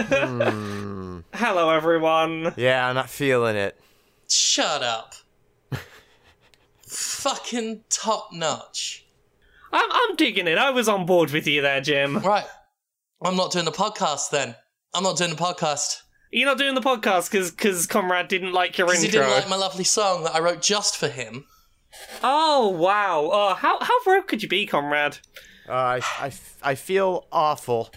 Hello, everyone. Yeah, I'm not feeling it. Shut up. Fucking top notch. I'm, I'm digging it. I was on board with you there, Jim. Right. I'm not doing the podcast then. I'm not doing the podcast. You're not doing the podcast because because Comrade didn't like your Because intro. he didn't like my lovely song that I wrote just for him. Oh wow! Oh, how how rogue could you be, Comrade? Uh, I, I, I feel awful.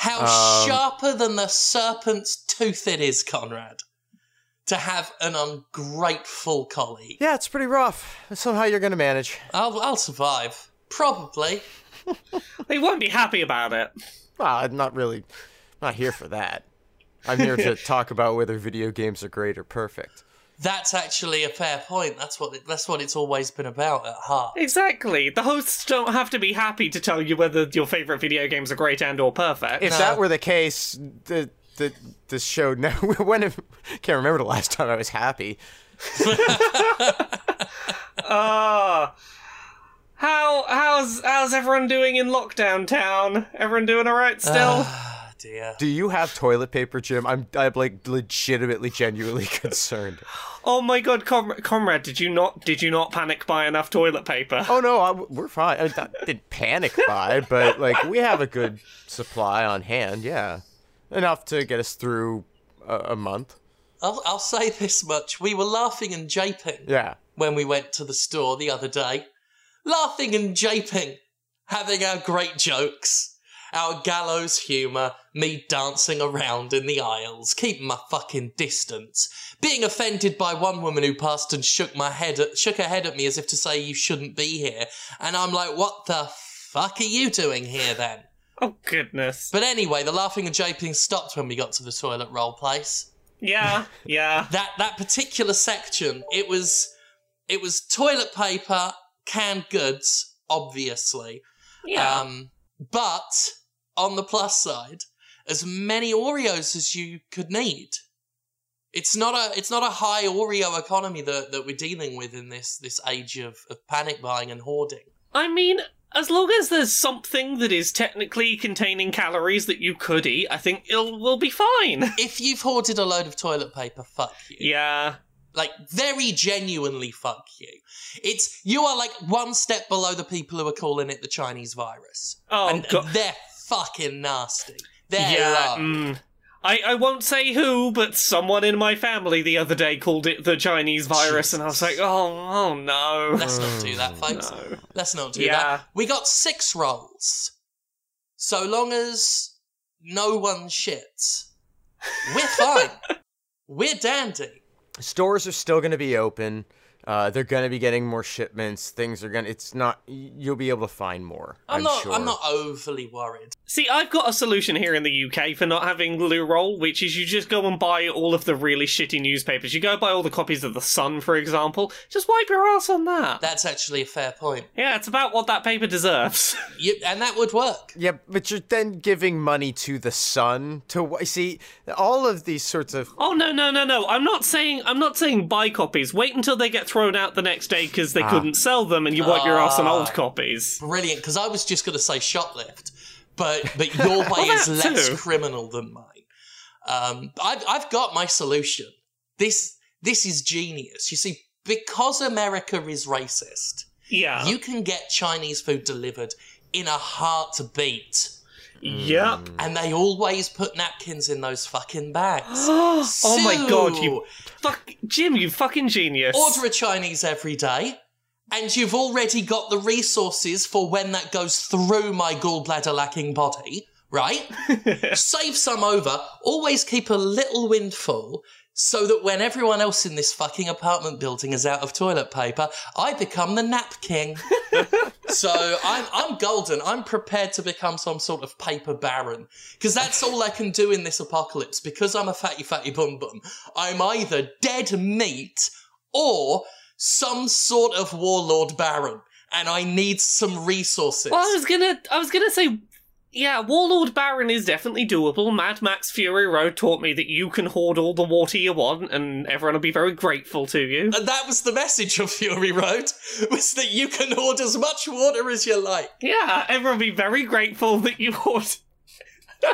How Um, sharper than the serpent's tooth it is, Conrad, to have an ungrateful colleague. Yeah, it's pretty rough. Somehow you're gonna manage. I'll, I'll survive. Probably. They won't be happy about it. Well, I'm not really, not here for that. I'm here to talk about whether video games are great or perfect. That's actually a fair point. That's what it, that's what it's always been about at heart. Exactly. The hosts don't have to be happy to tell you whether your favorite video games are great and or perfect. If that were the case, the the this show no when if, can't remember the last time I was happy. Ah. how how's how's everyone doing in lockdown town? Everyone doing alright still? Oh dear. Do you have toilet paper, Jim? I'm I'm like legitimately, genuinely concerned. oh my god, Com- comrade, did you not did you not panic buy enough toilet paper? Oh no, I, we're fine. I not- didn't panic buy, but like we have a good supply on hand. Yeah, enough to get us through a, a month. I'll, I'll say this much: we were laughing and japing Yeah. when we went to the store the other day. Laughing and japing, having our great jokes, our gallows humour, me dancing around in the aisles, keeping my fucking distance, being offended by one woman who passed and shook my head, at, shook her head at me as if to say you shouldn't be here, and I'm like, what the fuck are you doing here then? Oh goodness. But anyway, the laughing and japing stopped when we got to the toilet roll place Yeah, yeah. that that particular section it was it was toilet paper canned goods obviously Yeah. um but on the plus side as many oreos as you could need it's not a it's not a high oreo economy that, that we're dealing with in this this age of, of panic buying and hoarding I mean, as long as there's something that is technically containing calories that you could eat, I think it'll will be fine. if you've hoarded a load of toilet paper fuck you yeah. like very genuinely fuck you it's you are like one step below the people who are calling it the chinese virus Oh and god. they're fucking nasty they're Yeah. low. Mm. I, I won't say who, but someone in my family the other day called it the Chinese virus, and I was like, oh, oh no. let's not do that folks No. let's not do Yeah. that we got six rolls so long as no one shits we're fine we're dandy Stores are still going to be open. Uh, they're going to be getting more shipments. Things are going. to It's not. You'll be able to find more. i'm, I'm, not Sure. i'm not overly worried See, I've got a solution here in the UK for not having loo roll, which is you just go and buy all of the really shitty newspapers. You go buy all the copies of The Sun, for example. Just wipe your ass on that. that's actually a fair point Yeah, it's about what that paper deserves. you, and that would work Yeah, but you're then giving money to the sun to wh- see all of these sorts of. oh no, no, no, no! I'm not saying I'm not saying buy copies. Wait until they get thrown out the next day because they couldn't sell them, and you wipe your ass on old copies. brilliant because I was just going to say shoplift, but but your way Well, is less too. criminal than mine. Um, I've I've got my solution. This this is genius. You see, because America is racist, Yeah, you can get Chinese food delivered in a heartbeat, yep. Mm. and they always put napkins in those fucking bags. oh my god, you fuck Jim, you fucking genius. order a Chinese every day, and you've already got the resources for when that goes through my gallbladder lacking body, right? Save some over, always keep a little windfall. So that when everyone else in this fucking apartment building is out of toilet paper, I become the nap king. so I'm I'm golden. I'm prepared to become some sort of paper baron because that's all I can do in this apocalypse. Because I'm a fatty fatty bum bum. I'm either dead meat or some sort of warlord baron, and I need some resources. Well, I was gonna, I was gonna say, yeah, Warlord Baron is definitely doable. Mad Max Fury Road taught me that you can hoard all the water you want, and everyone will be very grateful to you. And that was the message of Fury Road, was that you can hoard as much water as you like. Yeah, everyone will be very grateful that you hoard.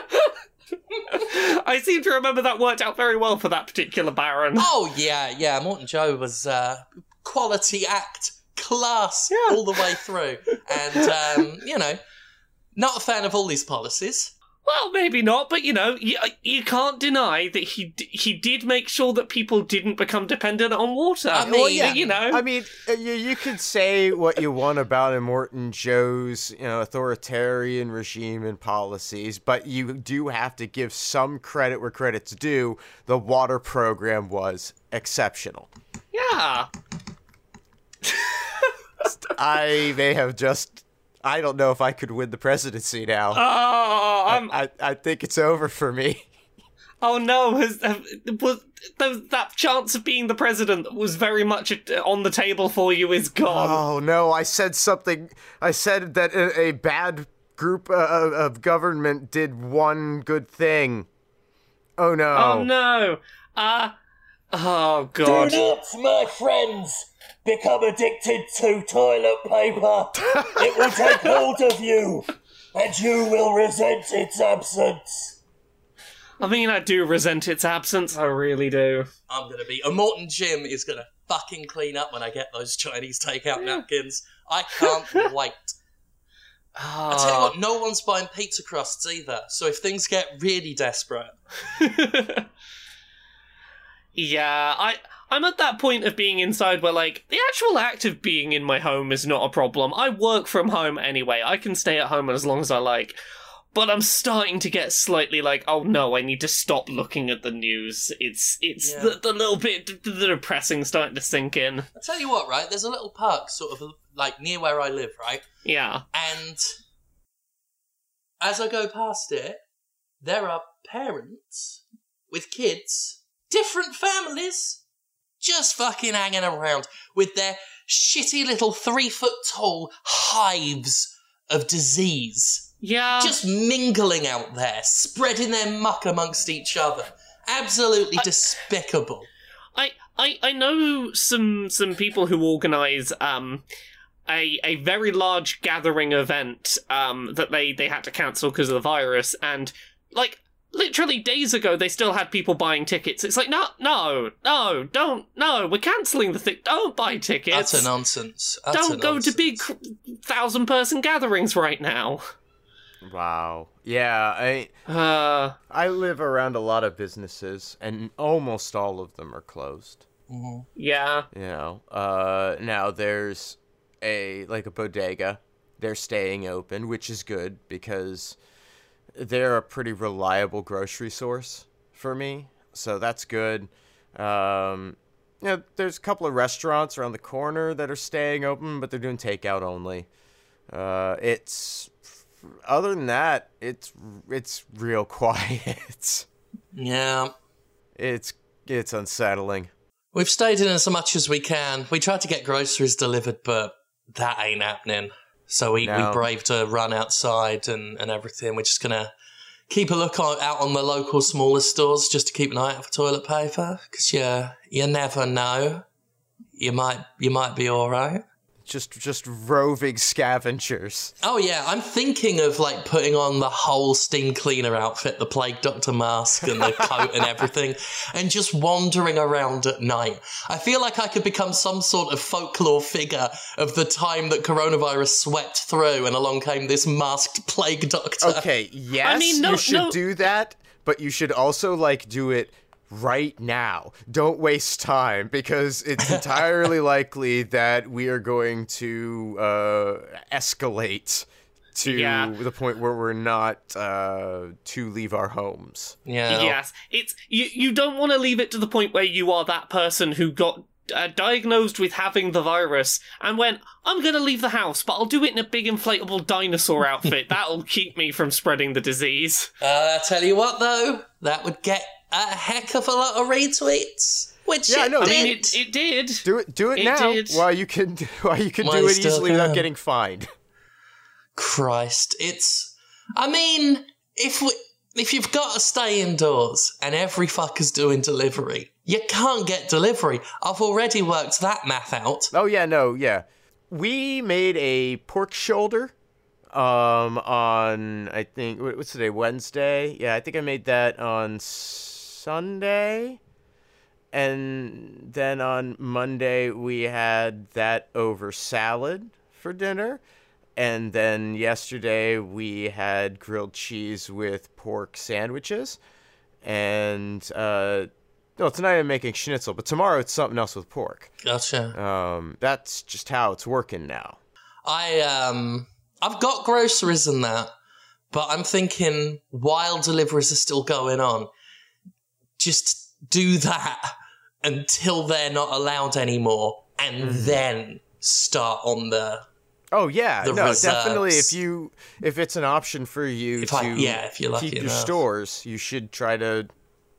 I seem to remember that worked out very well for that particular Baron. Oh yeah, yeah. Immortan Joe was uh, quality act, class Yeah. all the way through, and um, you know, not a fan of all these policies. Well, maybe not, but you know, you, you can't deny that he d- he did make sure that people didn't become dependent on water. I Well, mean- you know, I mean, uh, you, you could say what you want about Immortan Joe's, you know, authoritarian regime and policies, but you do have to give some credit where credit's due. The water program was exceptional. yeah. I may have just. I don't know if I could win the presidency now. Oh, I'm, I, I think it's over for me. oh no! Has have, was th- that chance of being the president was very much uh, on the table for you is gone? Oh no! I said something. I said that a, a bad group uh, of government did one good thing. Oh no! Oh no! Uh oh god. Do not, my friends, become addicted to toilet paper. it will take hold of you, and you will resent its absence. I mean, I do resent its absence. I really do. I'm gonna be. Immortan Jim is gonna fucking clean up when I get those Chinese takeout napkins. I can't wait. I tell you ah. what, no one's buying pizza crusts either. So if things get really desperate, yeah, I I'm at that point of being inside where like the actual act of being in my home is not a problem. I work from home anyway. I can stay at home as long as I like. But I'm starting to get slightly like, oh no, I need to stop looking at the news. It's it's Yeah. the, the little bit the depressing starting to sink in. I tell you what, right? There's a little park sort of like near where I live, right? Yeah. And as I go past it, there are parents with kids, different families, just fucking hanging around with their shitty little three foot tall hives of disease Yeah. just mingling out there, spreading their muck amongst each other. Absolutely despicable. I, I I know some some people who organize um a a very large gathering event um that they they had to cancel because of the virus and like literally days ago they still had people buying tickets. It's like no no no don't no we're canceling the thing. Don't buy tickets. Utter nonsense. Utter don't go to big thousand person gatherings right now. Wow. Yeah, I Uh I live around a lot of businesses, and almost all of them are closed. yeah. You know, uh, now there's a like a bodega. They're staying open, which is good because they're a pretty reliable grocery source for me. So that's good. Um, you know, there's a couple of restaurants around the corner that are staying open, but they're doing takeout only. Uh, it's other than that, it's it's real quiet. Yeah. it's it's unsettling. We've stayed in as much as we can. We tried to get groceries delivered, but that ain't happening. So we, No. we braved to run outside and, and everything. We're just going to keep a look on, out on the local smaller stores just to keep an eye out for toilet paper. Because you, you never know. You might, you might be all right. Just just roving scavengers. Oh yeah, I'm thinking of like putting on the whole steam cleaner outfit, the plague doctor mask and the coat and everything, and just wandering around at night. I feel like I could become some sort of folklore figure of the time that coronavirus swept through and along came this masked plague doctor. Okay, yes, I mean, no- you should no- do that, but you should also like do it right now. Don't waste time because it's entirely likely that we are going to uh, escalate to Yeah. the point where we're not uh, to leave our homes. Yeah. Yes, it's you. You don't want to leave it to the point where you are that person who got uh, diagnosed with having the virus and went, "I'm going to leave the house, but I'll do it in a big inflatable dinosaur outfit. That'll keep me from spreading the disease." Uh, I tell you what though, that would get a heck of a lot of retweets. Which Yeah, I it know. I mean, it it did. Do it, do it, It now did. while you can while you can While do it still easily without getting fined. Christ, it's I mean, if we, if you've got to stay indoors and every fucker's doing delivery, you can't get delivery. I've already worked that math out. Oh yeah, no, yeah. We made a pork shoulder um on I think what's today Wednesday. Yeah, I think I made that on Sunday. And then on Monday we had that over salad for dinner. And then yesterday we had grilled cheese with pork sandwiches. And uh no, tonight I'm making schnitzel, but tomorrow it's something else with pork. Gotcha. Um, that's just how it's working now. I um I've got groceries and that, but I'm thinking while deliveries are still going on, just do that until they're not allowed anymore, and Mm-hmm. then start on the. Oh yeah, The no, definitely. If you if it's an option for you If to I- yeah, if you're lucky keep your enough. stores, you should try to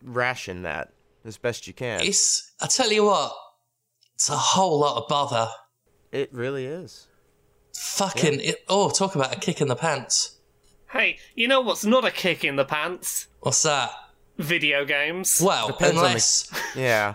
ration that as best you can. It's I tell you what, it's a whole lot of bother. it really is. Fucking it, oh, talk about a kick in the pants. Hey, you know what's not a kick in the pants? What's that? Video games. Well, Depends on the- unless Yeah.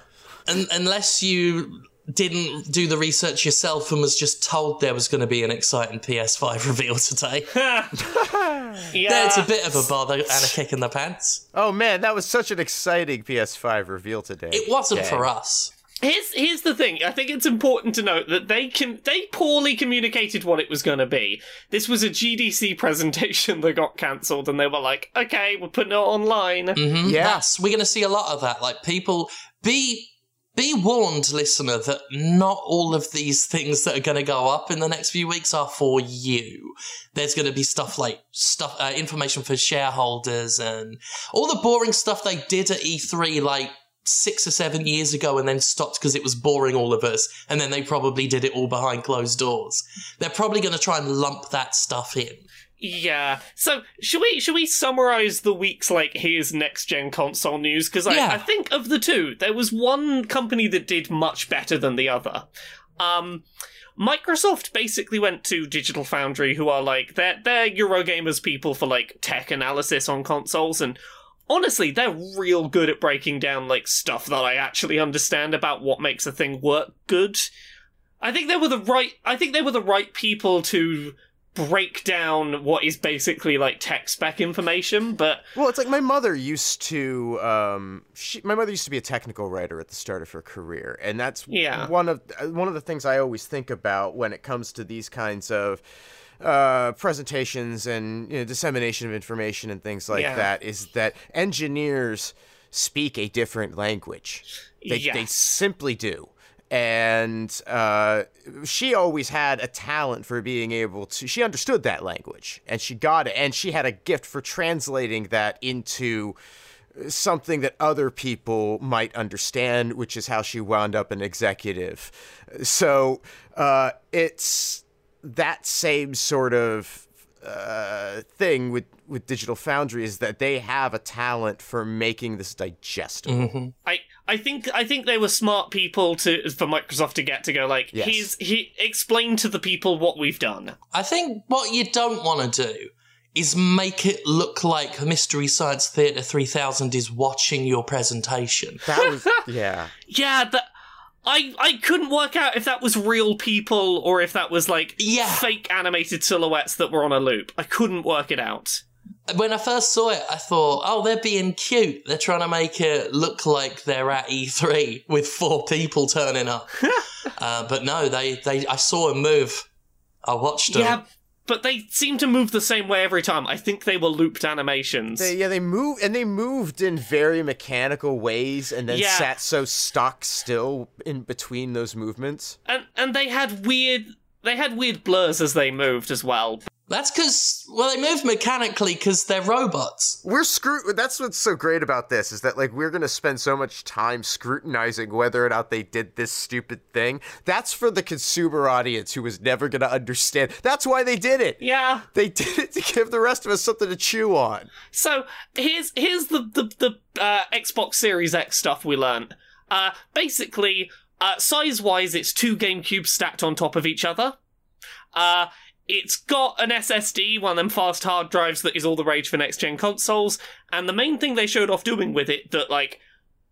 un- unless you didn't do the research yourself and was just told there was going to be an exciting PS5 reveal today. yeah. That's a bit of a bother and a kick in the pants. Oh man, that was such an exciting PS5 reveal today. It wasn't Dang. for us. Here's here's the thing. I think it's important to note that they can they poorly communicated what it was going to be. This was a GDC presentation that got cancelled, and they were like, "Okay, we're putting it online." Mhm, Yeah. that's- we're going to see a lot of that. Like people, be be warned, listener, that not all of these things that are going to go up in the next few weeks are for you. There's going to be stuff like stuff, uh, information for shareholders, and all the boring stuff they did at E3 like six or seven years ago, and then stopped because it was boring all of us, and then they probably did it all behind closed doors. They're probably going to try and lump that stuff in. Yeah. So should we should we summarize the week's like here's next gen console news? Because I, Yeah. I think of the two, there was one company that did much better than the other. Um. Microsoft basically went to Digital Foundry, who are like they're they're Eurogamer's people for like tech analysis on consoles, and honestly, they're real good at breaking down like stuff that I actually understand about what makes a thing work good. I think they were the right. I think they were the right people to break down what is basically like tech spec information, but Well, it's like my mother used to. Um, she, my mother used to be a technical writer at the start of her career, and that's Yeah. one of one of the things I always think about when it comes to these kinds of uh, presentations and you know, dissemination of information and things like Yeah. that. Is that engineers speak a different language? They, they simply do. And uh, she always had a talent for being able to. She understood that language, and she got it, and she had a gift for translating that into something that other people might understand, which is how she wound up an executive. So uh, it's that same sort of uh, thing with with Digital Foundry is that they have a talent for making this digestible. I I think I think they were smart people to for Microsoft to get to go like Yes. he's he explain to the people what we've done. I think what you don't want to do is make it look like Mystery Science Theatre 3000 is watching your presentation. That was yeah. Yeah, that I I couldn't work out if that was real people or if that was like Yeah. fake animated silhouettes that were on a loop. I couldn't work it out. When I first saw it, I thought, oh, they're being cute. They're trying to make it look like they're at E3 with four people turning up. uh, but no, they, they, I saw a move. I watched them. Yeah, but they seem to move the same way every time. I think they were looped animations. They, yeah, they moved and they moved in very mechanical ways, and then Yeah. sat so stock still in between those movements. and and they had weird they had weird blurs as they moved as well. That's because, well, they move mechanically because they're robots. We're scrut. That's what's so great about this is that like we're gonna spend so much time scrutinizing whether or not they did this stupid thing. That's for the consumer audience who was never gonna understand. That's why they did it. Yeah. They did it to give the rest of us something to chew on. So here's here's the the, the uh, Xbox Series X stuff we learned. Uh, basically, uh, size wise, it's two GameCubes stacked on top of each other. Uh, it's got an SSD, one of them fast hard drives that is all the rage for next gen consoles, and the main thing they showed off doing with it that, like,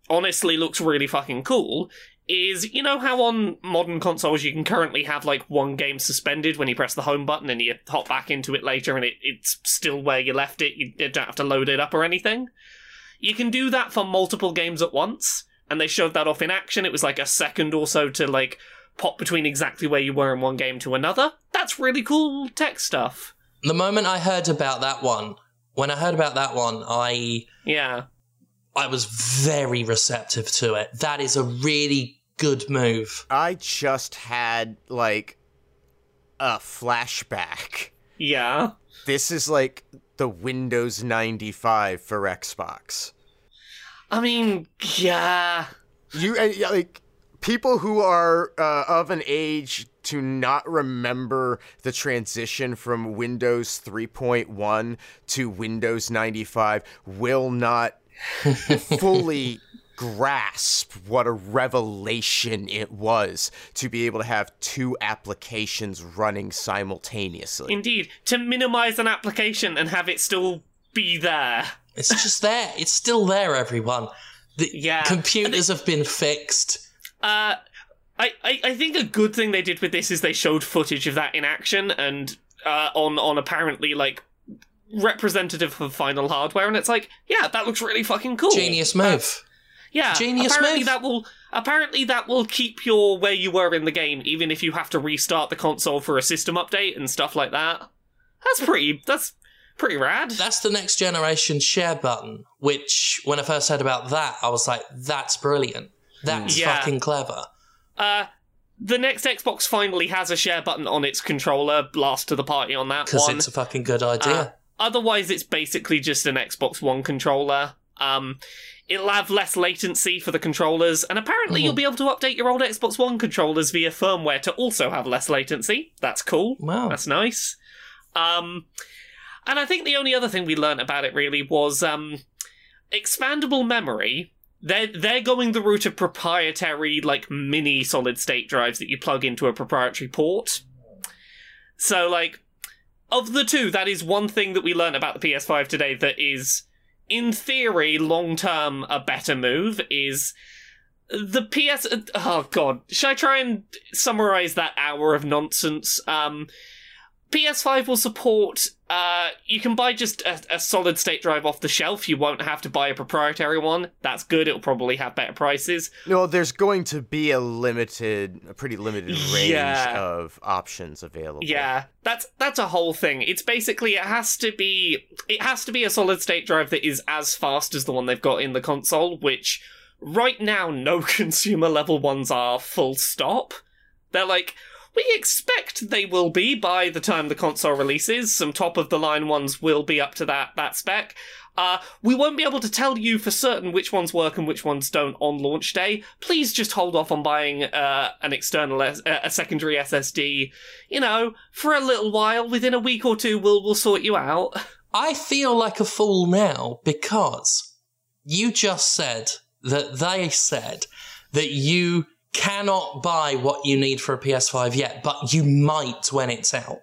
honestly looks really fucking cool is you know how on modern consoles you can currently have like one game suspended when you press the home button and you hop back into it later and it, it's still where you left it, you don't have to load it up or anything? You can do that for multiple games at once, and they showed that off in action. It was like a second or so to like pop between exactly where you were in one game to another. That's really cool tech stuff. The moment I heard about that one, when I heard about that one, I Yeah. I was very receptive to it. That is a really good move. I just had like a flashback. Yeah. This is like the Windows 95 for Xbox. I mean, yeah. You uh, like people who are uh, of an age to not remember the transition from Windows 3.1 to Windows 95 will not fully grasp what a revelation it was to be able to have two applications running simultaneously. Indeed. To minimize an application and have it still be there. It's just there. It's still there, everyone. The Yeah. computers have been fixed. Uh, I, I, I think a good thing they did with this is they showed footage of that in action and uh, on on apparently like representative of final hardware, and it's like, yeah, that looks really fucking cool. Genius move. Yeah, Genius apparently move. that will apparently that will keep your where you were in the game, even if you have to restart the console for a system update and stuff like that. That's pretty. That's pretty rad. That's the next generation share button, which when I first heard about that, I was like, that's brilliant. That's Yeah. fucking clever. Uh, the next Xbox finally has a share button on its controller. Blast to the party on that Because it's a fucking good idea. Uh, otherwise, it's basically just an Xbox One controller. Um, it'll have less latency for the controllers, and apparently, you'll be able to update your old Xbox One controllers via firmware to also have less latency. That's cool. Wow. That's nice. Um, and I think the only other thing we learned about it really was um, expandable memory. They're they're going the route of proprietary like mini solid state drives that you plug into a proprietary port. So like of the two, that is one thing that we learned about the PS5 today that is in theory long term a better move is the PS oh god, should I try and summarize that hour of nonsense? Um PS5 will support. Uh, you can buy just a, a solid state drive off the shelf. You won't have to buy a proprietary one. That's good. It'll probably have better prices. No, there's going to be a limited, a pretty limited range Yeah. of options available. Yeah, that's that's a whole thing. It's basically it has to be it has to be a solid state drive that is as fast as the one they've got in the console, which right now no consumer level ones are. Full stop. They're like we expect they will be by the time the console releases. Some top of the line ones will be up to that that spec. Uh, we won't be able to tell you for certain which ones work and which ones don't on launch day. Please just hold off on buying uh, an external, S- uh, a secondary SSD. You know, for a little while. Within a week or two, we'll we'll sort you out. I feel like a fool now because you just said that they said that you cannot buy what you need for a PS5 yet, but you might when it's out.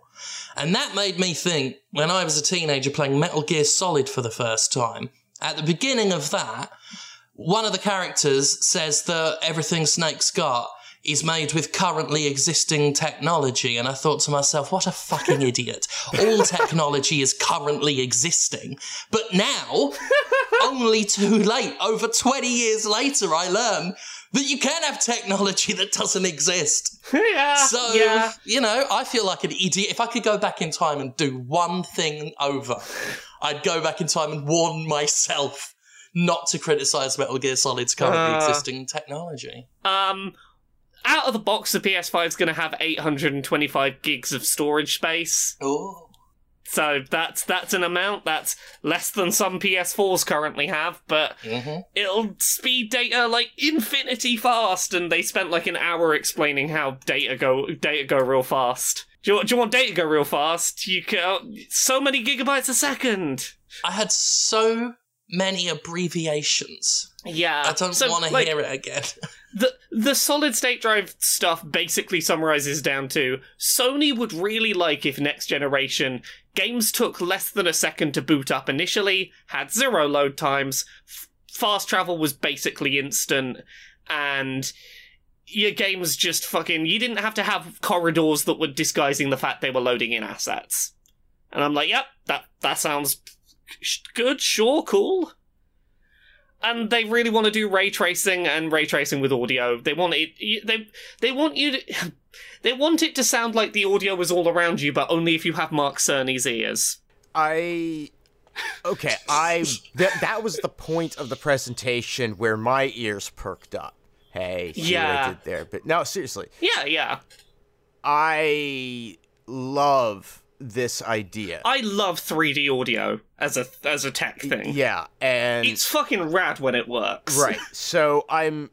And that made me think when I was a teenager playing Metal Gear Solid for the first time, at the beginning of that, one of the characters says that everything Snake's got is made with currently existing technology. And I thought to myself, what a fucking idiot. All technology is currently existing. But now, only too late, over 20 years later, I learn that you can have technology that doesn't exist. yeah. So, yeah. you know, I feel like an idiot. If I could go back in time and do one thing over, I'd go back in time and warn myself not to criticize Metal Gear Solid's currently Uh. existing technology. Um, out of the box, the PS5 is going to have 825 gigs of storage space. Oh. So that's that's an amount that's less than some PS4s currently have, but hmm it'll speed data like infinity fast. And they spent like an hour explaining how data go data go real fast. Do you, do you want data to go real fast? You can so many gigabytes a second. I had so many abbreviations. Yeah, I don't so, want to like, hear it again. the the solid state drive stuff basically summarizes down to Sony would really like if next generation games took less than a second to boot up initially, had zero load times, f- fast travel was basically instant, and your games just fucking you didn't have to have corridors that were disguising the fact they were loading in assets. And I'm like, yep, that that sounds good, sure, cool and they really want to do ray tracing and ray tracing with audio. They want it. They they want you to. They want it to sound like the audio was all around you, but only if you have Mark Cerny's ears. I okay, I that that was the point of the presentation where my ears perked up. Hey, Yeah. I did there. But no, seriously, Yeah, yeah. I love this idea. I love 3D audio as a as a tech thing. yeah, and It's fucking rad when it works. right. So I'm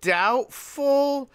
doubtful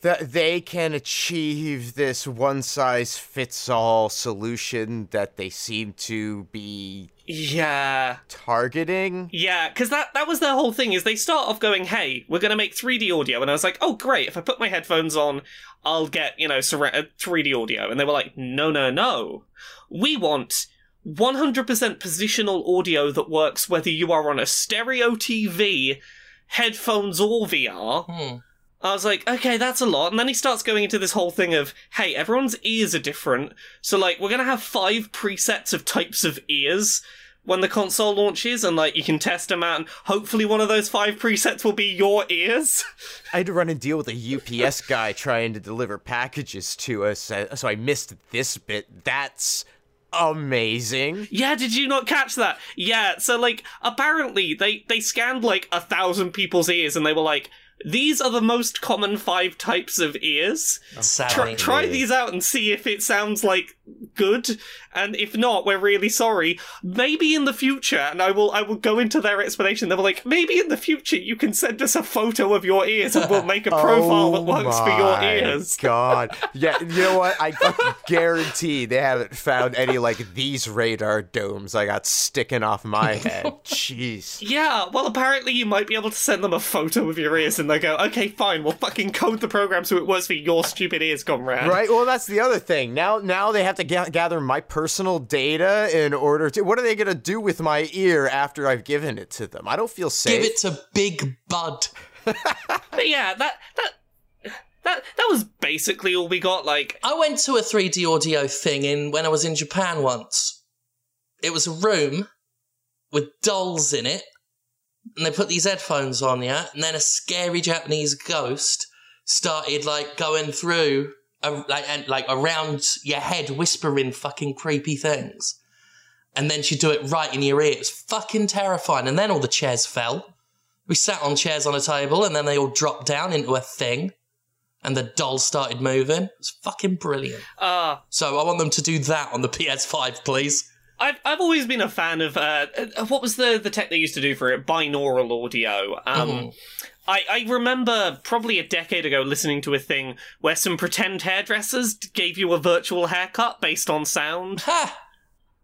that they can achieve this one size fits all solution that they seem to be Yeah. targeting. Yeah, because that, that was their whole thing, is they start off going, hey, we're going to make 3D audio. And I was like, oh, great, if I put my headphones on, I'll get, you know, surra- uh, 3D audio. And they were like, no, no, no. We want 100% positional audio that works whether you are on a stereo TV, headphones, or VR. Hmm. I was like, okay, that's a lot. And then he starts going into this whole thing of, hey, everyone's ears are different. So, like, we're going to have five presets of types of ears when the console launches, and, like, you can test them out, and hopefully one of those five presets will be your ears. I had to run and deal with a UPS guy trying to deliver packages to us, uh, so I missed this bit. That's amazing. yeah, did you not catch that? Yeah, so, like, apparently they, they scanned, like, a thousand people's ears, and they were like, these are the most common five types of ears. Oh, try, Sadly. try these out and see if it sounds like good and if not we're really sorry maybe in the future and i will i will go into their explanation they were like maybe in the future you can send us a photo of your ears and we'll make a oh profile that works for your Oh ears God. Yeah, you know what? I guarantee they haven't found any like these radar domes I got sticking off my head. Jeez. yeah well apparently you might be able to send them a photo of your ears and they go okay fine we'll fucking code the program so it works for your stupid ears comrade Right. Well, that's the other thing. Now, now they have to ga- gather my personal data in order to. What are they gonna do with my ear after I've given it to them? I don't feel safe. Give it to Big Bud. but yeah that that that that was basically all we got like I went to a 3D audio thing in when I was in Japan once. It was a room with dolls in it, and they put these headphones on, yeah, and then a scary Japanese ghost started like going through, like and like around your head, whispering fucking creepy things, and then she'd do it right in your ear. It was fucking terrifying. And then all the chairs fell. We sat on chairs on a table, and then they all dropped down into a thing and the dolls started moving. It was fucking brilliant. uh So I want them to do that on the PS5, please. I've I've always been a fan of uh, uh, what was the the tech they used to do for it binaural audio. Um, Mhm. I I remember probably a decade ago listening to a thing where some pretend hairdressers gave you a virtual haircut based on sound. Ha!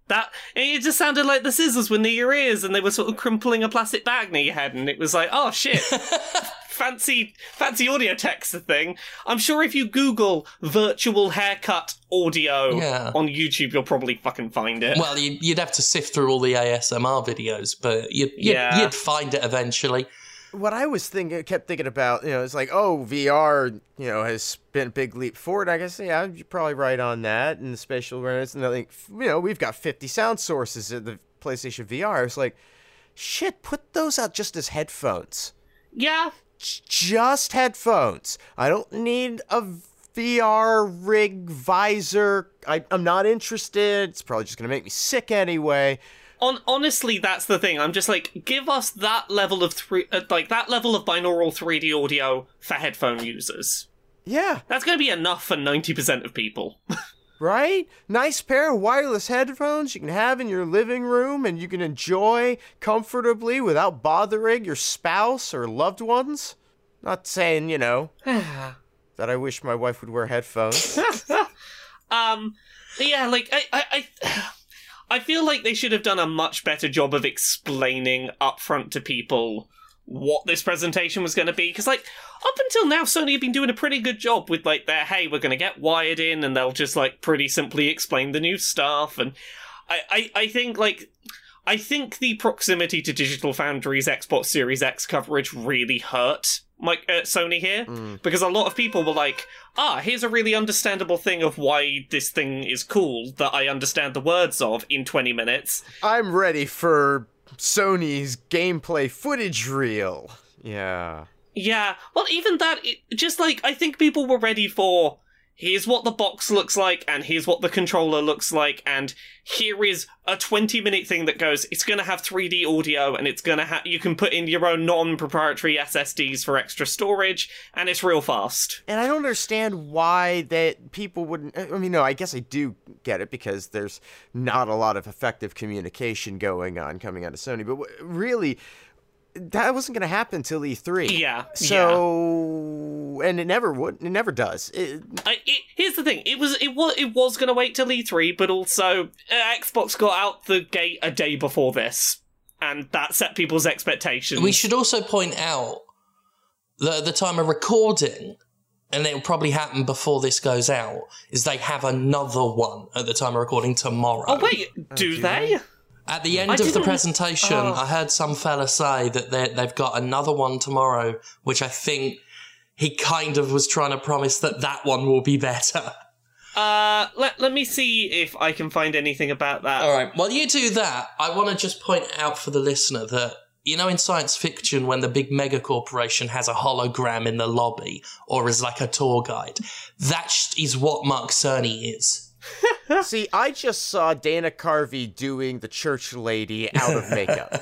That it just sounded like the scissors were near your ears, and they were sort of crumpling a plastic bag near your head, and it was like, oh shit. Fancy, fancy audio text the thing. I'm sure if you Google virtual haircut audio Yeah. on YouTube, you'll probably fucking find it. Well, you'd, you'd have to sift through all the ASMR videos, but you'd, you'd, Yeah. you'd find it eventually. What I was thinking, kept thinking about, you know, it's like, oh, VR, you know, has been a big leap forward. I guess, yeah, you're probably right on that. And the spatial awareness, and I think, you know, we've got 50 sound sources in the PlayStation VR. It's like, shit, put those out just as headphones. yeah, Just headphones. I don't need a VR rig visor. I, I'm not interested. It's probably just gonna make me sick anyway. On honestly, that's the thing. I'm just like, give us that level of three, uh, like that level of binaural 3D audio for headphone users. Yeah, That's going to be enough for 90% of people. right? Nice pair of wireless headphones you can have in your living room and you can enjoy comfortably without bothering your spouse or loved ones. Not saying, you know, that I wish my wife would wear headphones. um, yeah, like I, I, I, I feel like they should have done a much better job of explaining upfront to people what this presentation was going to be because like up until now sony have been doing a pretty good job with like their hey we're going to get wired in and they'll just like pretty simply explain the new stuff and I, I i think like i think the proximity to digital foundry's xbox series x coverage really hurt like uh, sony here because a lot of people were like ah here's a really understandable thing of why this thing is cool that i understand the words of in 20 minutes I'm ready for Sony's gameplay footage reel. Yeah. Yeah, well, even that, it, just like, I think people were ready for here's what the box looks like, and here's what the controller looks like, and here is a 20 minute thing that goes, it's gonna have 3D audio, and it's gonna have, you can put in your own non proprietary SSDs for extra storage, and it's real fast. And I don't understand why that people wouldn't. I mean, no, I guess I do get it because there's not a lot of effective communication going on coming out of Sony. But really, that wasn't going to happen till E3. Yeah, yeah. So, and it never would. It never does. It, I, it, here's the thing: it was it was it was going to wait till E3, but also uh, Xbox got out the gate a day before this, and that set people's expectations. We should also point out that at the time of recording, and it'll probably happen before this goes out, is they have another one at the time of recording tomorrow. Oh wait, do, do they? At the end I of the presentation, Oh. I heard some fella say that they- they've got another one tomorrow, which I think he kind of was trying to promise that that one will be better. Uh, let let me see if I can find anything about that. All right. While you do that, I want to just point out for the listener that you know in science fiction when the big mega corporation has a hologram in the lobby or is like a tour guide, that is what Mark Cerny is. See, I just saw Dana Carvey doing the church lady out of makeup.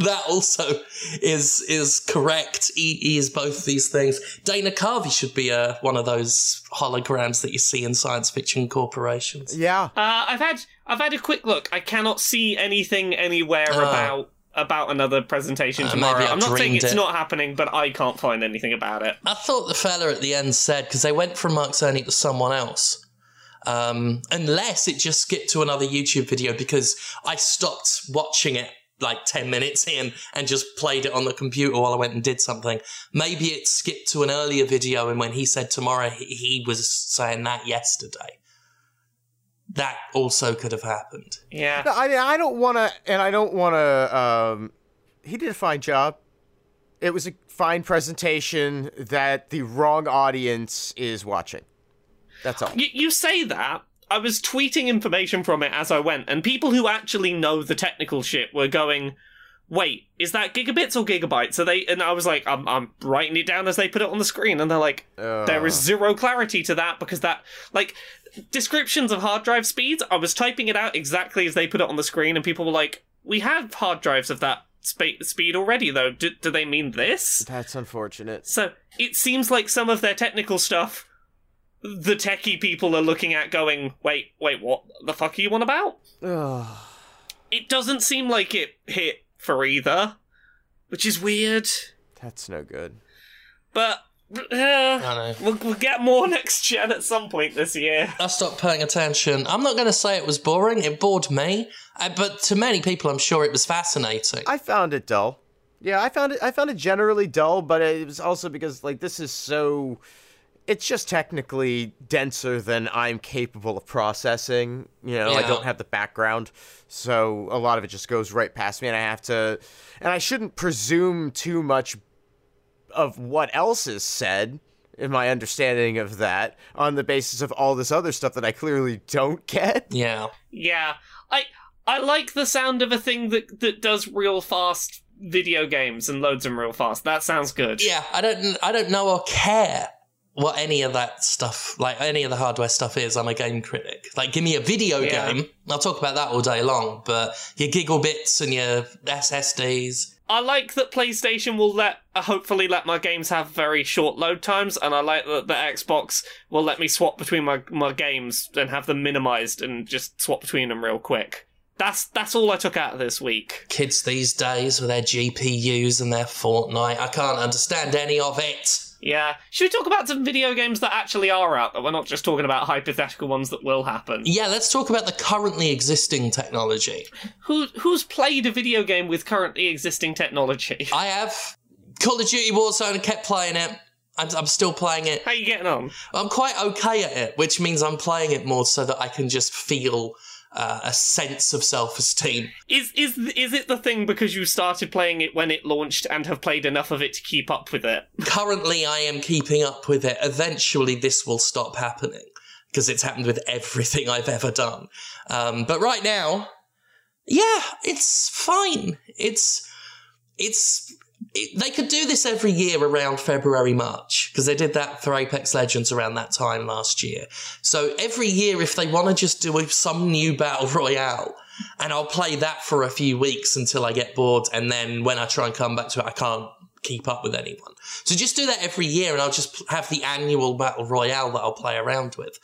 that also is is correct. He, he is both these things. Dana Carvey should be uh, one of those holograms that you see in science fiction corporations. yeah. Uh, I've had I've had a quick look. I cannot see anything anywhere Oh. about about another presentation Uh, tomorrow. I'm not saying it's it. not happening, but I can't find anything about it. I thought the fella at the end said because they went from Mark Cerny to someone else. Um, unless it just skipped to another YouTube video because I stopped watching it like 10 minutes in and just played it on the computer while I went and did something. Maybe it skipped to an earlier video and when he said tomorrow, he, he was saying that yesterday. That also could have happened. Yeah. No, I mean, I don't want to, and I don't want to. Um, he did a fine job. It was a fine presentation that the wrong audience is watching. That's all. You, you say that. I was tweeting information from it as I went, and people who actually know the technical shit were going, "Wait, is that gigabits or gigabytes?" Are they? And I was like, "I'm, I'm writing it down as they put it on the screen," and they're like, "There is zero clarity to that because that, like, descriptions of hard drive speeds. I was typing it out exactly as they put it on the screen, and people were like, "We have hard drives of that spa- speed already, though. Do, do they mean this?" That's unfortunate. So it seems like some of their technical stuff, the techie people are looking at going, wait, wait, what the fuck are you on about? Ugh. It doesn't seem like it hit for either, which is weird. That's no good. But uh, know. we'll, we'll get more next gen at some point this year. I stopped paying attention. I'm not going to say it was boring. It bored me. Uh, but to many people, I'm sure it was fascinating. I found it dull. Yeah, I found it. I found it generally dull, but it was also because like this is so. It's just technically denser than I'm capable of processing. You know, I don't have the background, so a lot of it just goes right past me, and I have to. And I shouldn't presume too much of what else is said in my understanding of that on the basis of all this other stuff that I clearly don't get. yeah. Yeah, I I like the sound of a thing that that does real fast video games and loads them real fast. That sounds good. Yeah, I don't I don't know or care what any of that stuff, like any of the hardware stuff is. I'm a game critic. Like, give me a video Yeah. game. I'll talk about that all day long. But your giggle bits and your SSDs. I like that PlayStation will let uh, hopefully let my games have very short load times, and I like that the Xbox will let me swap between my my games and have them minimized and just swap between them real quick. That's that's all I took out of this week. Kids these days with their GPUs and their Fortnite. I can't understand any of it. Yeah. Should we talk about some video games that actually are out that we're not just talking about hypothetical ones that will happen? Yeah, let's talk about the currently existing technology. Who who's played a video game with currently existing technology? I have Call of Duty Warzone. I kept playing it. I'm, I'm still playing it. How you getting on? I'm quite okay at it, which means I'm playing it more so that I can just feel uh, a sense of self-esteem. Is is is it the thing because you started playing it when it launched and have played enough of it to keep up with it? Currently, I am keeping up with it. Eventually, this will stop happening because it's happened with everything I've ever done. Um, but right now, yeah, it's fine. It's it's it, they could do this every year around February, March, because they did that for Apex Legends around that time last year. So every year, if they want to just do some new battle royale, and I'll play that for a few weeks until I get bored, and then when I try and come back to it, I can't keep up with anyone. So just do that every year, and I'll just have the annual battle royale that I'll play around with.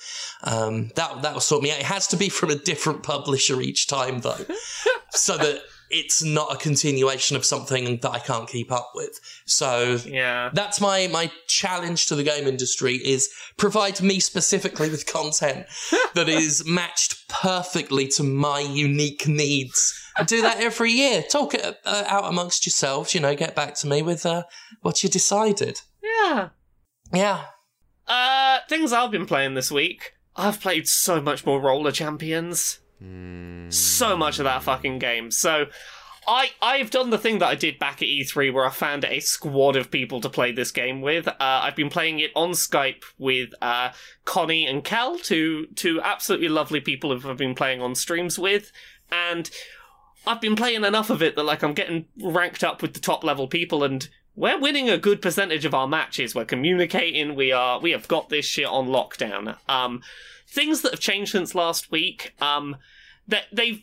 Um, that that will sort me out. It has to be from a different publisher each time, though, so that it's not a continuation of something that I can't keep up with. So Yeah. that's my my challenge to the game industry is provide me specifically with content that is matched perfectly to my unique needs. And do that every year. Talk it uh, out amongst yourselves. You know, get back to me with uh, what you decided. Yeah. Yeah. Uh, things I've been playing this week. I've played so much more Roller Champions. So much of that fucking game. So, I I've done the thing that I did back at E3 where I found a squad of people to play this game with. Uh, I've been playing it on Skype with uh, Connie and Kel, two two absolutely lovely people who I've been playing on streams with, and I've been playing enough of it that like I'm getting ranked up with the top level people and we're winning a good percentage of our matches. We're communicating. We are. We have got this shit on lockdown. Um, things that have changed since last week. Um, that they've.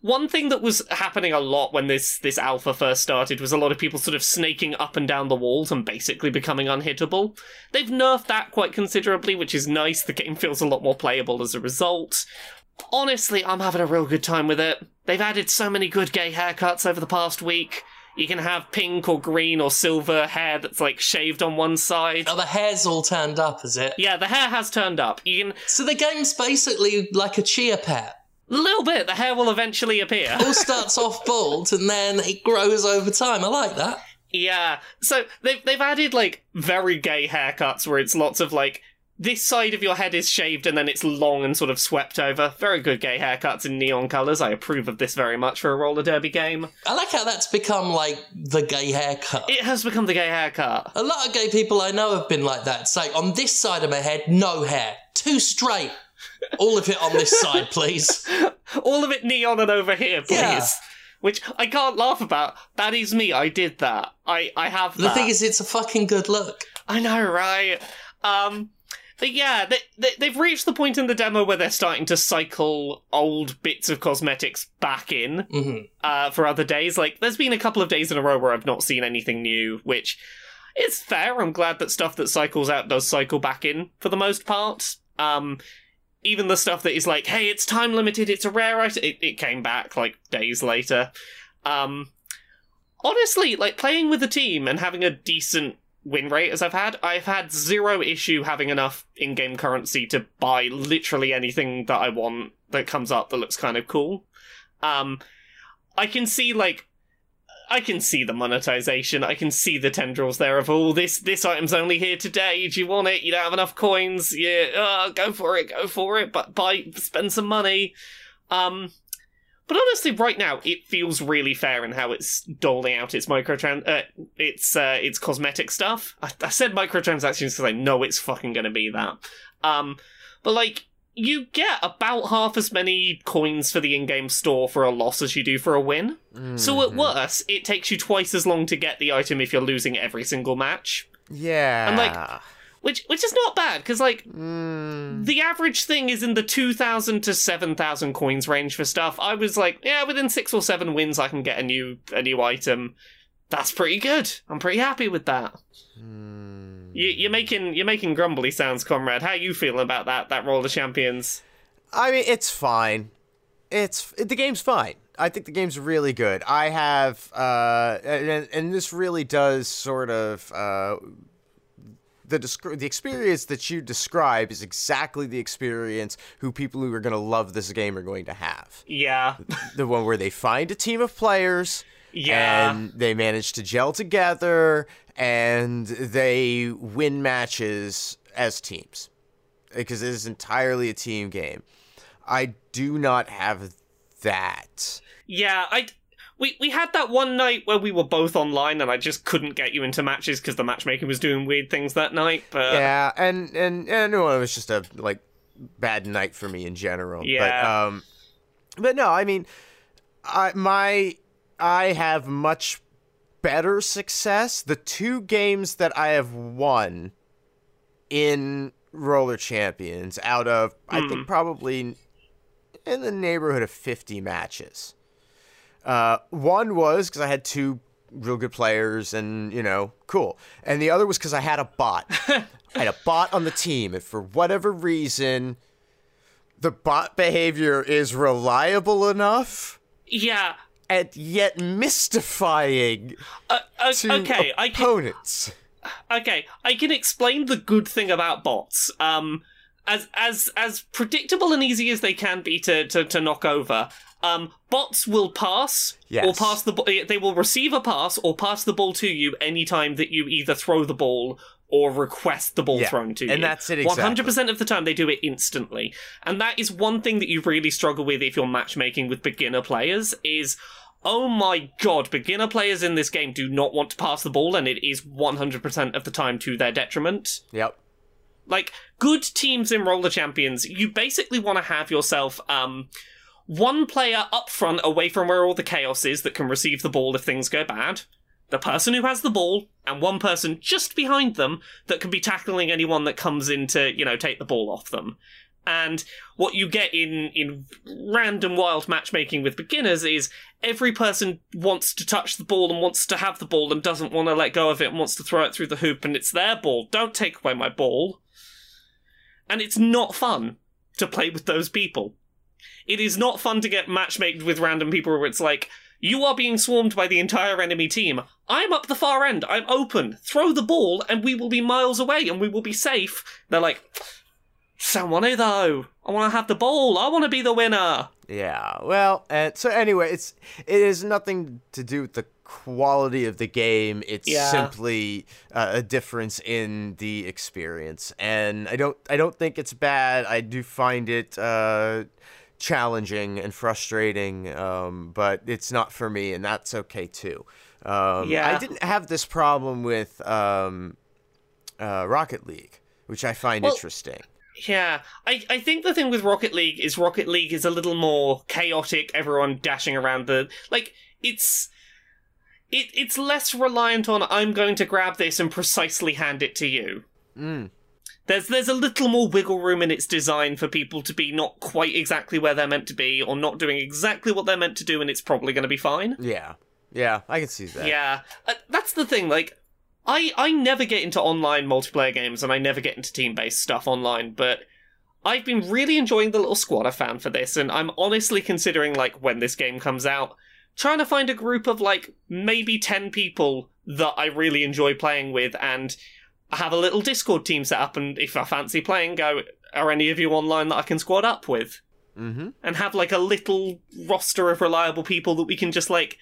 One thing that was happening a lot when this this alpha first started was a lot of people sort of snaking up and down the walls and basically becoming unhittable. They've nerfed that quite considerably, which is nice. The game feels a lot more playable as a result. Honestly, I'm having a real good time with it. They've added so many good gay haircuts over the past week. You can have pink or green or silver hair that's like shaved on one side. Oh, the hair's all turned up, is it? Yeah, the hair has turned up. You can So the game's basically like a chia pet. a little bit. The hair will eventually appear. All starts off bald and then it grows over time. I like that. Yeah. So they've they've added like very gay haircuts where it's lots of like this side of your head is shaved and then it's long and sort of swept over. Very good gay haircuts in neon colours. I approve of this very much for a roller derby game. I like how that's become like the gay haircut. It has become the gay haircut. A lot of gay people I know have been like that. It's like on this side of my head, no hair, too straight. All of it on this side, please. All of it neon and over here, please. Yeah. Which I can't laugh about. That is me. I did that. I I have The thing is, it's a fucking good look. I know, right? Um, yeah, they, they, they've reached the point in the demo where they're starting to cycle old bits of cosmetics back in hmm uh, for other days. Like, there's been a couple of days in a row where I've not seen anything new, which is fair. I'm glad that stuff that cycles out does cycle back in for the most part. Um, even the stuff that is like, hey, it's time limited, it's a rare item, it, it came back like days later. Um, honestly, like playing with a team and having a decent win rate as I've had, I've had zero issue having enough in game currency to buy literally anything that I want that comes up that looks kind of cool. Um, I can see like I can see the monetization. I can see the tendrils there of oh this this item's only here today. Do you want it? You don't have enough coins. Yeah, uh, go for it, go for it. But buy, spend some money. Um, but honestly, right now it feels really fair in how it's doling out its microtran uh, its uh, its cosmetic stuff. I, I said microtransactions because I know it's fucking gonna be that. Um, but like you get about half as many coins for the in-game store for a loss as you do for a win. So at worst, it takes you twice as long to get the item if you're losing every single match, Yeah. And, like, which which is not bad because like Mm, the average thing is in the 2000 to 7000 coins range for stuff. I was like, yeah, within 6 or 7 wins I can get a new a new item. That's pretty good. I'm pretty happy with that. mm. You, you're making you're making grumbly sounds, comrade. How you feeling about that that Roller Champions? I mean, it's fine. It's the game's fine. I think the game's really good. I have, uh, and, and this really does sort of uh, the the experience that you describe is exactly the experience who people who are going to love this game are going to have. Yeah. The one where they find a team of players Yeah. and they manage to gel together and they win matches as teams because it is entirely a team game. I do not have that. Yeah, I we we had that one night where we were both online and I just couldn't get you into matches because the matchmaking was doing weird things that night. But yeah, and and and it was just a like bad night for me in general. But Yeah. um, but no, I mean, I my I have much better success. The two games that I have won in Roller Champions out of I think probably in the neighborhood of fifty matches. Uh, one was because I had two real good players, and you know, cool. And the other was because I had a bot. I had a bot on the team, and for whatever reason, the bot behavior is reliable enough, yeah. and yet mystifying Uh, uh, to okay, I can, opponents. okay, I can explain the good thing about bots. Um, as as as predictable and easy as they can be to to, to knock over. Um, bots will pass or pass the ball. They will receive a pass or pass the ball to you anytime that you either throw the ball or request the ball Yeah, thrown to you. and that's it exactly. 100% of the time, they do it instantly, and that is one thing that you really struggle with if you're matchmaking with beginner players. Is oh my god, beginner players in this game do not want to pass the ball, and it is one hundred percent of the time to their detriment. Yep. Like good teams in roller champions, you basically want to have yourself um one player up front away from where all the chaos is that can receive the ball if things go bad. The person who has the ball, and one person just behind them that can be tackling anyone that comes in to, you know, take the ball off them. And what you get in, in random wild matchmaking with beginners is every person wants to touch the ball and wants to have the ball and doesn't want to let go of it and wants to throw it through the hoop and it's their ball. Don't take away my ball. And it's not fun to play with those people. It is not fun to get matchmaked with random people where it's like, you are being swarmed by the entire enemy team. I'm up the far end. I'm open. Throw the ball and we will be miles away and we will be safe. They're like, someone though. I want to have the ball. I want to be the winner. Yeah. Well, and so anyway, it's it has nothing to do with the quality of the game. It's Yeah. simply uh, a difference in the experience, and I don't I don't think it's bad. I do find it uh, challenging and frustrating, um, but it's not for me, and that's okay too. Um, I didn't have this problem with um, uh, Rocket League, which I find Well- interesting. Yeah, I, I think the thing with Rocket League is Rocket League is a little more chaotic. Everyone dashing around the like it's it it's less reliant on I'm going to grab this and precisely hand it to you. Mm. There's there's a little more wiggle room in its design for people to be not quite exactly where they're meant to be or not doing exactly what they're meant to do, and it's probably going to be fine. Yeah. Yeah, I can see that. Yeah, uh, that's the thing. Like, I I never get into online multiplayer games, and I never get into team based stuff online. But I've been really enjoying the little squad I found for this, and I'm honestly considering like when this game comes out, trying to find a group of like maybe ten people that I really enjoy playing with, and have a little Discord team set up. And if I fancy playing, go. Are any of you online that I can squad up with? Mm-hmm. and have like a little roster of reliable people that we can just like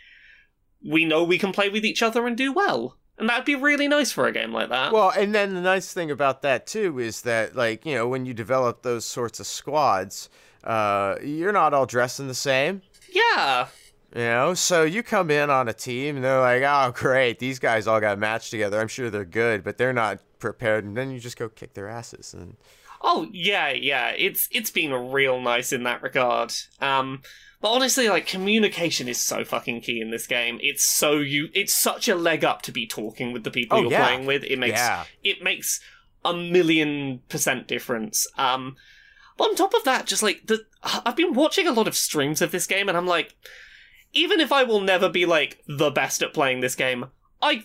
we know we can play with each other and do well. And that'd be really nice for a game like that. Well, and then the nice thing about that too is that, like, you know, when you develop those sorts of squads, uh, you're not all dressing the same. yeah. You know, so you come in on a team and they're like, "Oh, great, these guys all got matched together. I'm sure they're good, but they're not prepared." And then you just go kick their asses. And Oh yeah, yeah. It's it's been real nice in that regard. Um but honestly, like communication is so fucking key in this game. It's so you it's such a leg up to be talking with the people Oh, you're yeah. playing with. It makes Yeah. it makes a million percent difference. Um but on top of that, just like the I've been watching a lot of streams of this game and I'm like even if I will never be like the best at playing this game, I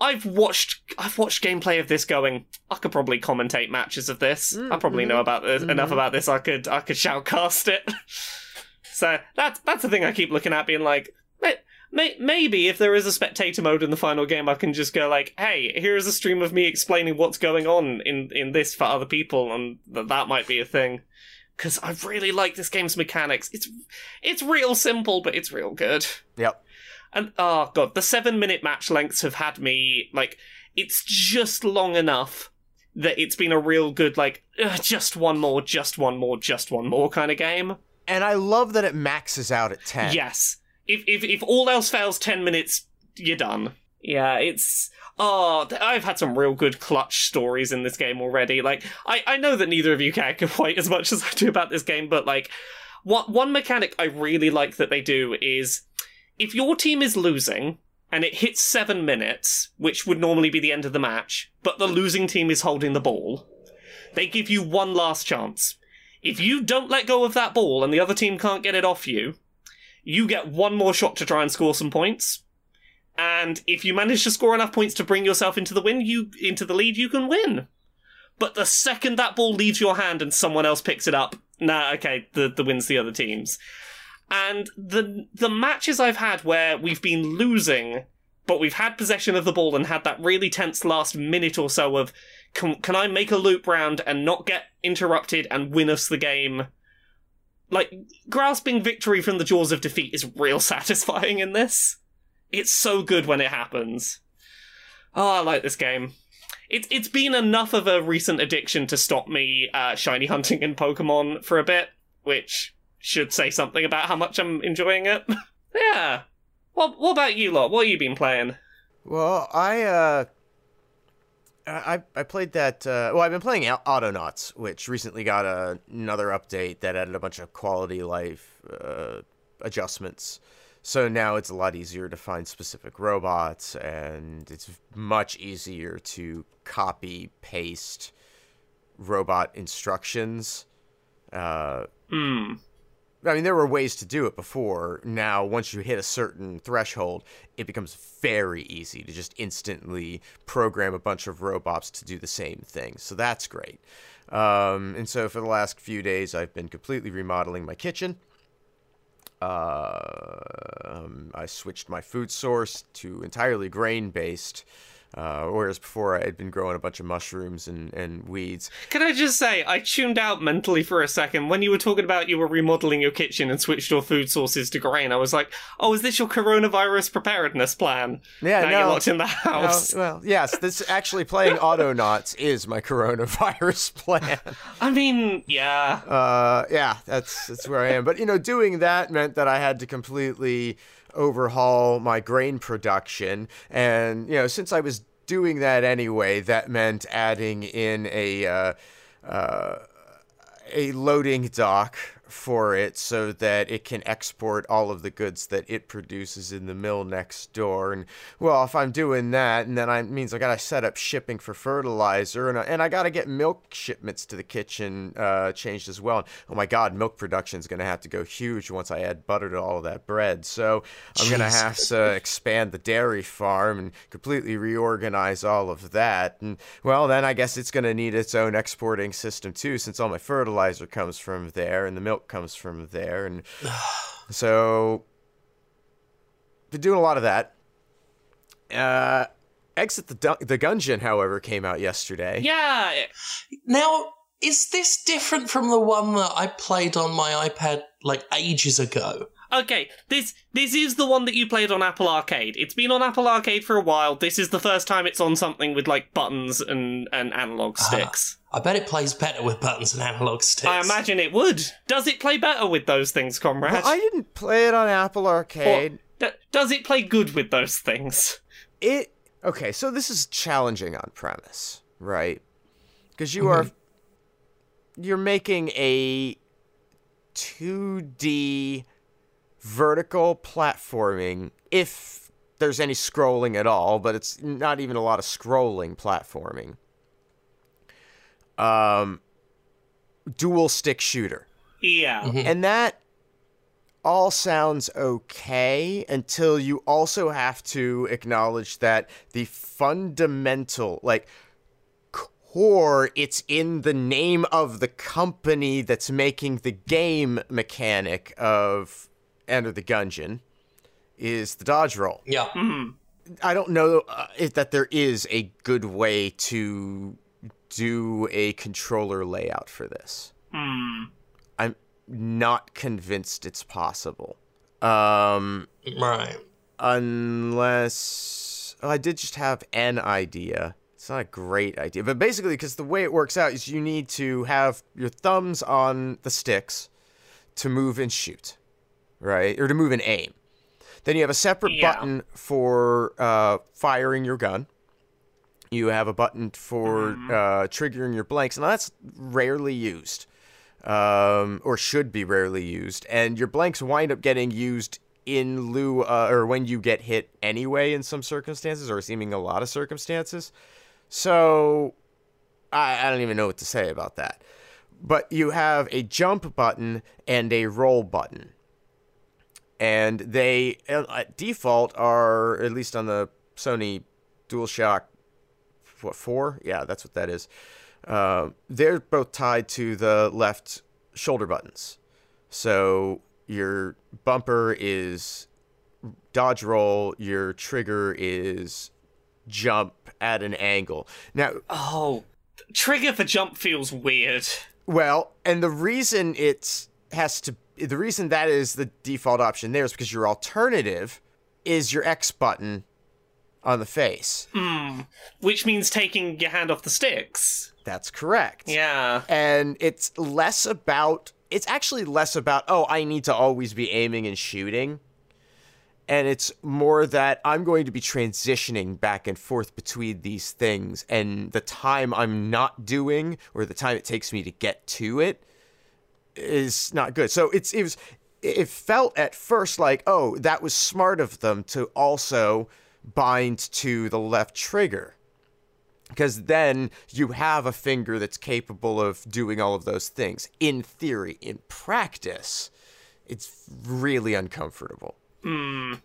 I've watched I've watched gameplay of this going. I could probably commentate matches of this. I mm, probably know mm-hmm, about this enough mm-hmm. about this. I could I could shoutcast it. so that's that's the thing I keep looking at, being like, "May- May- maybe if there is a spectator mode in the final game, I can just go like, "Hey, here is a stream of me explaining what's going on in in this for other people," and th- that might be a thing. Because I really like this game's mechanics. It's it's real simple, but it's real good. Yep. And oh god, the seven minute match lengths have had me like it's just long enough that it's been a real good like "Ugh, just one more, just one more, just one more kind of game. And I love that it maxes out at 10. Yes. If if if all else fails, ten minutes, you're done. Yeah, it's oh, I've had some real good clutch stories in this game already. Like, I I know that neither of you care quite as much as I do about this game, but like, what one mechanic I really like that they do is if your team is losing and it hits seven minutes, which would normally be the end of the match, but the losing team is holding the ball, they give you one last chance. If you don't let go of that ball and the other team can't get it off you, you get one more shot to try and score some points. And if you manage to score enough points to bring yourself into the win, you into the lead, you can win. But the second that ball leaves your hand and someone else picks it up, nah, okay, the the win's the other team's. And the the matches I've had where we've been losing, but we've had possession of the ball and had that really tense last minute or so of can can I make a loop round and not get interrupted and win us the game? Like grasping victory from the jaws of defeat is real satisfying in this. It's so good when it happens. Oh, I like this game. It's it's been enough of a recent addiction to stop me uh, shiny hunting in Pokemon for a bit, which should say something about how much I'm enjoying it. yeah. What what about you lot? What have you been playing? Well, I uh I I played that uh well, I've been playing Au- Autonauts, which recently got a, another update that added a bunch of quality life uh adjustments. So now it's a lot easier to find specific robots and it's much easier to copy paste robot instructions. Uh Hmm. I mean, there were ways to do it before. Now, once you hit a certain threshold, it becomes very easy to just instantly program a bunch of robots to do the same thing. So that's great. Um, and so for the last few days, I've been completely remodeling my kitchen. Uh, um, I switched my food source to entirely grain based. Uh, whereas before I had been growing a bunch of mushrooms and, and weeds. Can I just say, I tuned out mentally for a second when you were talking about you were remodeling your kitchen and switched your food sources to grain. I was like, oh, is this your coronavirus preparedness plan? Yeah, now no, you're locked in the no, house. well, yes, this actually playing Autonauts is my coronavirus plan. I mean, yeah. Uh, yeah, that's that's where I am. But you know, doing that meant that I had to completely overhaul my grain production, and you know, since I was doing that anyway, that meant adding in a uh, uh, a loading dock for it so that it can export all of the goods that it produces in the mill next door. And well, if I'm doing that, and then I means I gotta set up shipping for fertilizer, and I, and I gotta get milk shipments to the kitchen uh, changed as well. And, oh my God, milk production is gonna have to go huge once I add butter to all of that bread. So I'm gonna have to expand the dairy farm and completely reorganize all of that. And well, then I guess it's gonna need its own exporting system too, since all my fertilizer comes from there and the milk comes from there. And so been doing a lot of that. Uh, Exit the Dun- the Gungeon, however, came out yesterday. Yeah. Now, is this different from the one that I played on my iPad like ages ago? Okay, this this is the one that you played on Apple Arcade. It's been on Apple Arcade for a while. This is the first time it's on something with like buttons and and analog ah, sticks. I bet it plays better with buttons and analog sticks. I imagine it would. Does it play better with those things, comrade? Well, I didn't play it on Apple Or- Arcade. d- does it play good with those things? It okay, so this is challenging on premise, right? Because you mm-hmm. are you're making a 2D vertical platforming if there's any scrolling at all, but it's not even a lot of scrolling platforming. Um dual stick shooter. Yeah. And that all sounds okay until you also have to acknowledge that the fundamental, like, core, it's in the name of the company that's making the game mechanic of Enter the Gungeon is the dodge roll. Yeah. Hmm. I don't know uh, if that there is a good way to do a controller layout for this. Hmm. I'm not convinced it's possible. Um, Right. unless oh, I did just have an idea. It's not a great idea, but basically, because the way it works out is you need to have your thumbs on the sticks to move and shoot, right, or to move and aim. Then you have a separate Yeah. button for uh, firing your gun. You have a button for uh, triggering your blanks, and that's rarely used, um, or should be rarely used. And your blanks wind up getting used in lieu, uh, or when you get hit anyway, in some circumstances, or seeming a lot of circumstances. So I, I don't even know what to say about that. But you have a jump button and a roll button. And they, uh, at default, are, at least on the Sony DualShock what four? Yeah, that's what that is. Uh, they're both tied to the left shoulder buttons. So your bumper is dodge roll, your trigger is jump at an angle. Now, Oh, trigger for jump feels weird. well, and the reason it has to the reason that is the default option there is because your alternative is your X button on the face. Hmm. Which means taking your hand off the sticks. That's correct. Yeah. and it's less about it's actually less about oh i need to always be aiming and shooting and it's more that i'm going to be transitioning back and forth between these things and the time i'm not doing or the time it takes me to get to it is not good. So it's it was it felt at first like oh that was smart of them to also bind to the left trigger. Because then you have a finger that's capable of doing all of those things. In theory in practice it's really uncomfortable.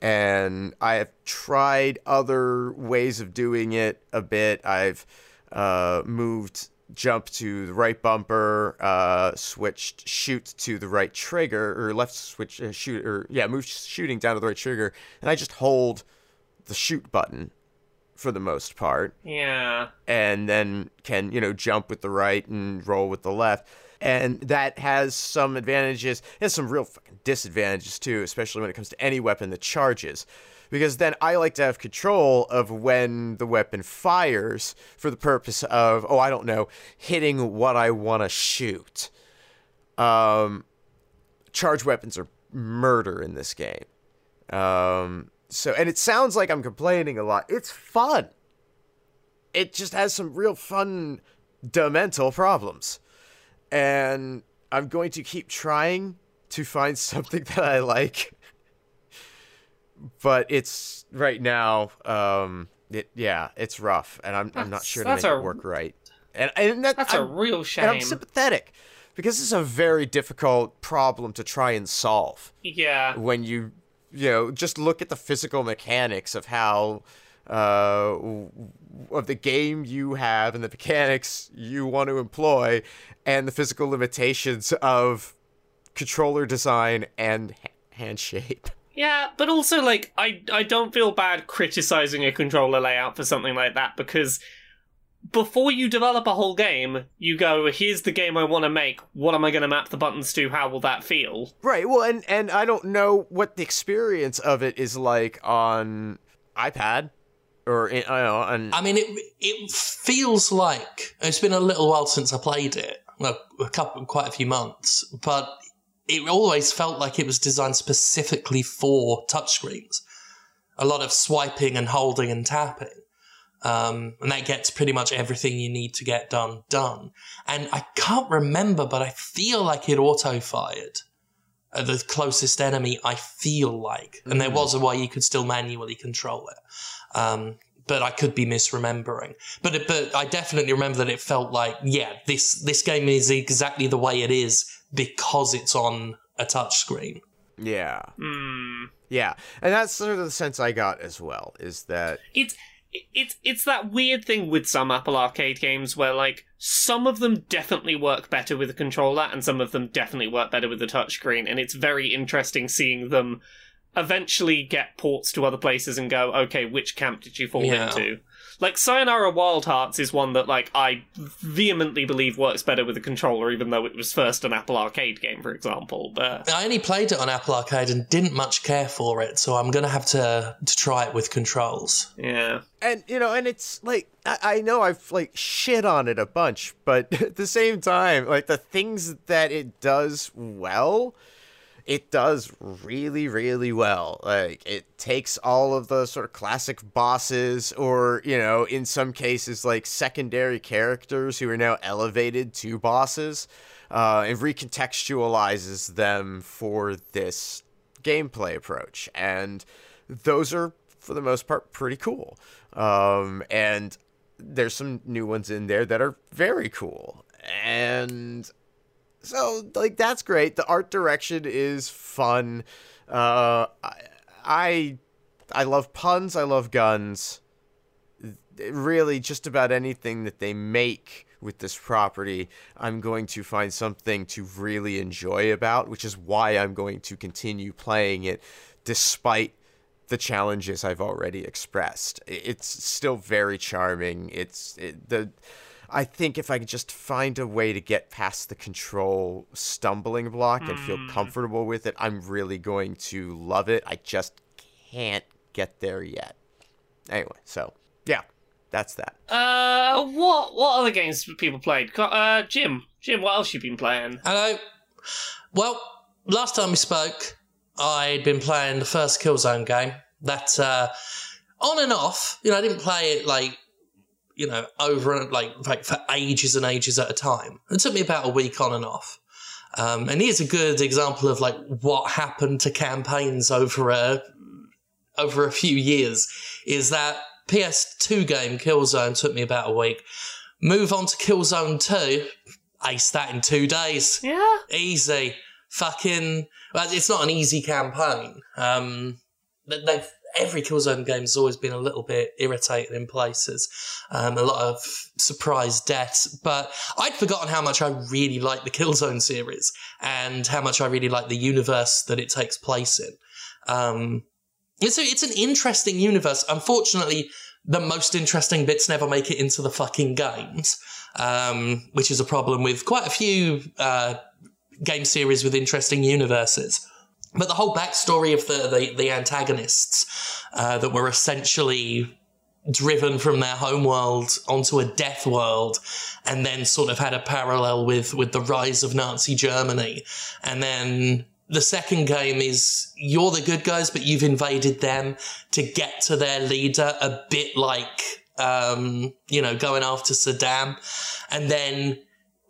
And i have tried other ways of doing it a bit. I've uh, moved jump to the right bumper uh, switched shoot to the right trigger or left switch uh, shoot or yeah move shooting down to the right trigger and i just hold the shoot button for the most part Yeah. and then can you know jump with the right and roll with the left and that has some advantages has some real fucking disadvantages too especially when it comes to any weapon that charges. Because then i like to have control of when the weapon fires for the purpose of oh i don't know hitting what i want to shoot. Um charge weapons are murder in this game. Um so and it sounds like i'm complaining a lot. It's fun. It just has some real fun demental problems. And I'm going to keep trying to find something that I like. But it's right now, um, it yeah, it's rough, and I'm I'm not sure to make a- it work right. And and that, That's a I'm- real and I'm sympathetic because it's a very difficult problem to try and solve Yeah. when you you know just look at the physical mechanics of how uh of the game you have and the mechanics you want to employ and the physical limitations of controller design and ha- hand shape Yeah, but also like I I don't feel bad criticizing a controller layout for something like that because before you develop a whole game, you go, here's the game I want to make. What am I going to map the buttons to? How will that feel? right well and and i don't know what the experience of it is like on ipad or know on I mean, it it feels like it's been a little while since I played it, a couple, quite a few months, but it always felt like it was designed specifically for touchscreens. A lot of swiping and holding and tapping, um, and that gets pretty much everything you need to get done done. And I can't remember, but I feel like it auto fired. The closest enemy, I feel like, and there was a way you could still manually control it. Um, but I could be misremembering. But it, but I definitely remember that it felt like yeah, this this game is exactly the way it is because it's on a touchscreen. yeah Hmm. yeah and that's sort of the sense i got as well is that It's it's it's that weird thing with some Apple Arcade games where like some of them definitely work better with a controller and some of them definitely work better with the touchscreen, and it's very interesting seeing them eventually get ports to other places and go, okay, which camp did you fall Yeah. into? Like Sayonara Wild Hearts is one that like I vehemently believe works better with a controller, even though it was first an Apple Arcade game, for example. But I only played it on Apple Arcade and didn't much care for it, so I'm gonna have to to try it with controls. yeah, and you know and it's like I, I know i've like shit on it a bunch but at the same time like the things that it does well it does really really well. Like it takes all of the sort of classic bosses or you know in some cases like secondary characters who are now elevated to bosses uh, and recontextualizes them for this gameplay approach. And those are for the most part pretty cool. Um, and there's some new ones in there that are very cool. And so like that's great the art direction is fun uh, I, I love puns i love guns really just about anything that they make with this property, I'm going to find something to really enjoy about, which is why I'm going to continue playing it despite the challenges I've already expressed. It's still very charming. It's it, the I think if I could just find a way to get past the control stumbling block and feel comfortable with it, I'm really going to love it. I just can't get there yet. Anyway, so yeah, that's that. Uh, what what other games have people played? Uh, Jim, Jim, what else you been playing? Hello. Well, last time we spoke, I'd been playing the first Killzone game. That uh, on and off. You know, I didn't play it like you know over and like like for ages and ages at a time. It took me about a week on and off. Um, and here's a good example of like what happened to campaigns over a over a few years. Is that PS2 game Killzone took me about a week. Move on to Killzone 2, ace that in two days Yeah, easy. Fucking, well, it's not an easy campaign. Um, they- they've every Killzone game has always been a little bit irritating in places. Um, a lot of surprise deaths, but I'd forgotten how much I really like the Killzone series and how much I really like the universe that it takes place in. Um, it's an interesting universe. Unfortunately, the most interesting bits never make it into the fucking games, um, which is a problem with quite a few uh, game series with interesting universes. But the whole backstory of the the, the antagonists uh, that were essentially driven from their home world onto a death world and then sort of had a parallel with with the rise of Nazi Germany. And then the second game is you're the good guys but you've invaded them to get to their leader a bit like um you know going after Saddam. And then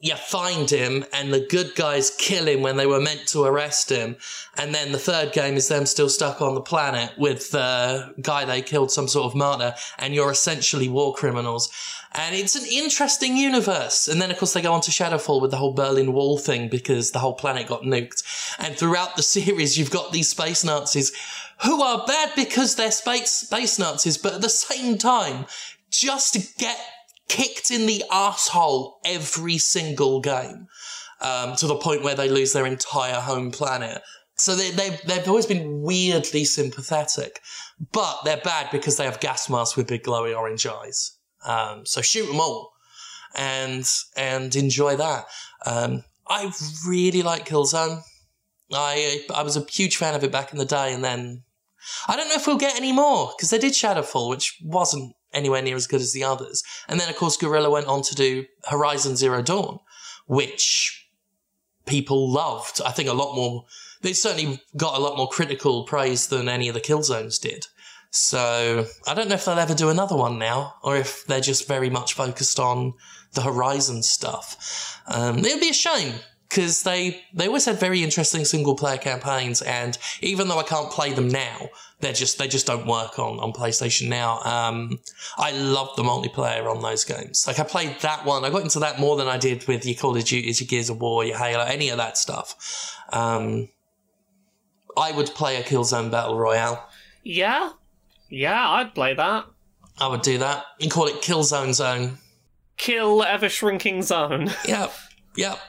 you find him and the good guys kill him when they were meant to arrest him. And then the third game is them still stuck on the planet with the guy they killed, some sort of martyr, and you're essentially war criminals. And it's an interesting universe. And then, of course, they go on to Shadowfall with the whole Berlin Wall thing because the whole planet got nuked. And throughout the series, you've got these space Nazis who are bad because they're space, space Nazis, but at the same time, just get kicked in the asshole every single game um, to the point where they lose their entire home planet. So they, they've, they've always been weirdly sympathetic, but they're bad because they have gas masks with big glowy orange eyes. Um, so shoot them all and and enjoy that. Um, I really like Killzone. I I was a huge fan of it back in the day, and then I don't know if we'll get any more because they did Shadowfall, which wasn't anywhere near as good as the others. And then, of course, Guerrilla went on to do Horizon Zero Dawn, which people loved. I think a lot more. They certainly got a lot more critical praise than any of the Killzones did. So I don't know if they'll ever do another one now, or if they're just very much focused on the Horizon stuff. Um, it would be a shame because they they always had very interesting single player campaigns, and even though I can't play them now, they're just they just don't work on on PlayStation now. Um, I love the multiplayer on those games. Like I played that one, I got into that more than I did with your Call of Duty, your Gears of War, your Halo, any of that stuff. Um, I would play a Killzone Battle Royale. yeah, yeah. I'd play that. I would do that. You can call it Killzone Zone. Kill ever shrinking zone. Yep, yep.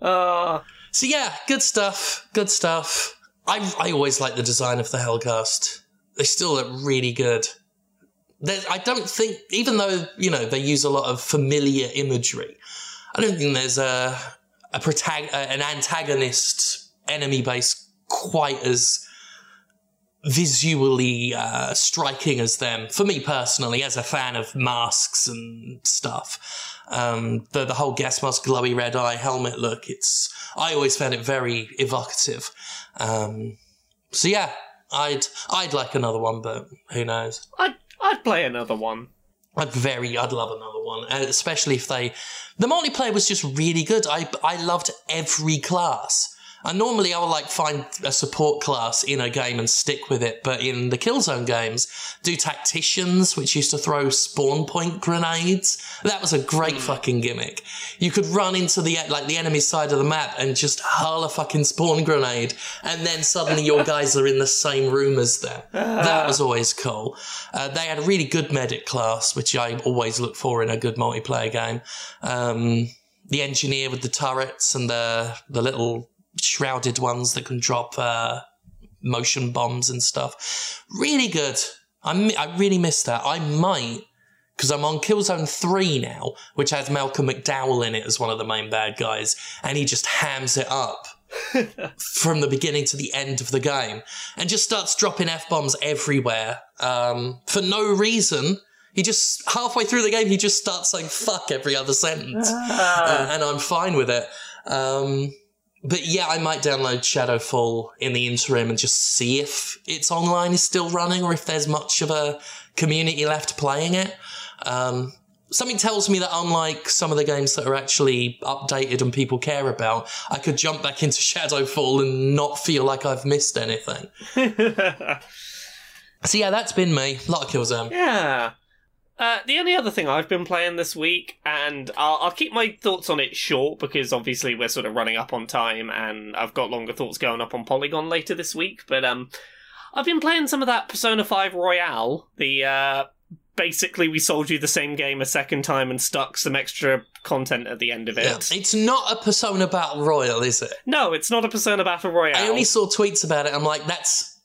Uh, So yeah, good stuff. Good stuff. I I always like the design of the Helghast. They still look really good. There, I don't think, even though you know they use a lot of familiar imagery, I don't think there's a a protag- an antagonist enemy base quite as visually uh, striking as them. For me personally, as a fan of masks and stuff, um, the the whole gas mask, glowy red eye helmet look. It's I always found it very evocative. Um, so yeah, I'd I'd like another one, but who knows? I'd I'd play another one. I'd very, I'd love another one, uh, especially if they. The multiplayer was just really good. I I loved every class. And normally I would like find a support class in a game and stick with it, but in the Killzone games, do tacticians, which used to throw spawn point grenades. That was a great fucking gimmick. You could run into the like the enemy side of the map and just hurl a fucking spawn grenade, and then suddenly your guys are in the same room as them. That was always cool. Uh, they had a really good medic class, which I always look for in a good multiplayer game. Um, the engineer with the turrets and the the little shrouded ones that can drop uh, motion bombs and stuff. Really good. I, I really miss that. I might, because I'm on Killzone 3 now, which has Malcolm McDowell in it as one of the main bad guys, and he just hams it up. from the beginning to the end of the game and just starts dropping F bombs everywhere um, for no reason. He just, halfway through the game, he just starts saying fuck every other sentence. Uh, and I'm fine with it. Um, but yeah, I might download Shadowfall in the interim and just see if its online is still running or if there's much of a community left playing it. Um, something tells me that unlike some of the games that are actually updated and people care about, I could jump back into Shadowfall and not feel like I've missed anything. So yeah, that's been me. A lot of Killzone. Yeah. Uh, the only other thing I've been playing this week, and I'll, I'll keep my thoughts on it short because obviously we're sort of running up on time, and I've got longer thoughts going up on Polygon later this week. But um, I've been playing some of that Persona Five Royal. The uh, basically we sold you the same game a second time and stuck some extra content at the end of it. Yeah. It's not a Persona Battle Royale, is it? No, it's not a Persona Battle Royale. I only saw tweets about it. I'm like, that's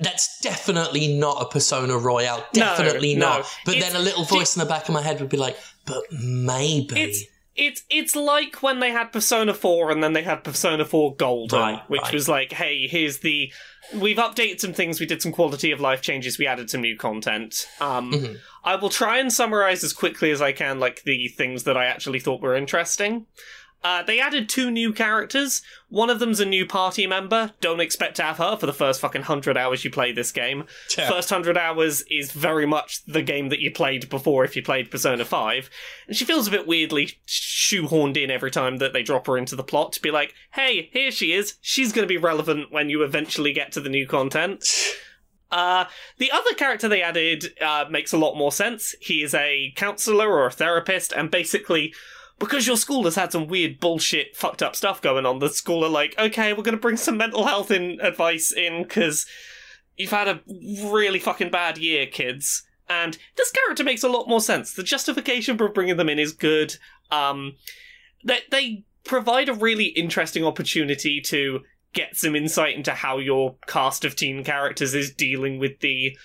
that's definitely not a Persona Royale. Definitely no. not. But It's- then a little voice in the back of my head would be like, but maybe. It's it's it's like when they had Persona 4 and then they had Persona 4 Golden, Right, which right. was like, hey, here's the we've updated some things, we did some quality of life changes, we added some new content. Um Mhm. I will try and summarize as quickly as I can like the things that I actually thought were interesting. Uh, they added two new characters. One of them's a new party member. Don't expect to have her for the first fucking hundred hours you play this game. Yeah. First hundred hours is very much the game that you played before if you played Persona 5. And she feels a bit weirdly shoehorned in every time that they drop her into the plot to be like, hey, here she is. She's going to be relevant when you eventually get to the new content. Uh, the other character they added uh, makes a lot more sense. He is a counselor or a therapist, and basically, because your school has had some weird bullshit, fucked up stuff going on, the school are like, okay, we're going to bring some mental health in advice in because you've had a really fucking bad year, kids. And this character makes a lot more sense. The justification for bringing them in is good. Um, they they provide a really interesting opportunity to get some insight into how your cast of teen characters is dealing with the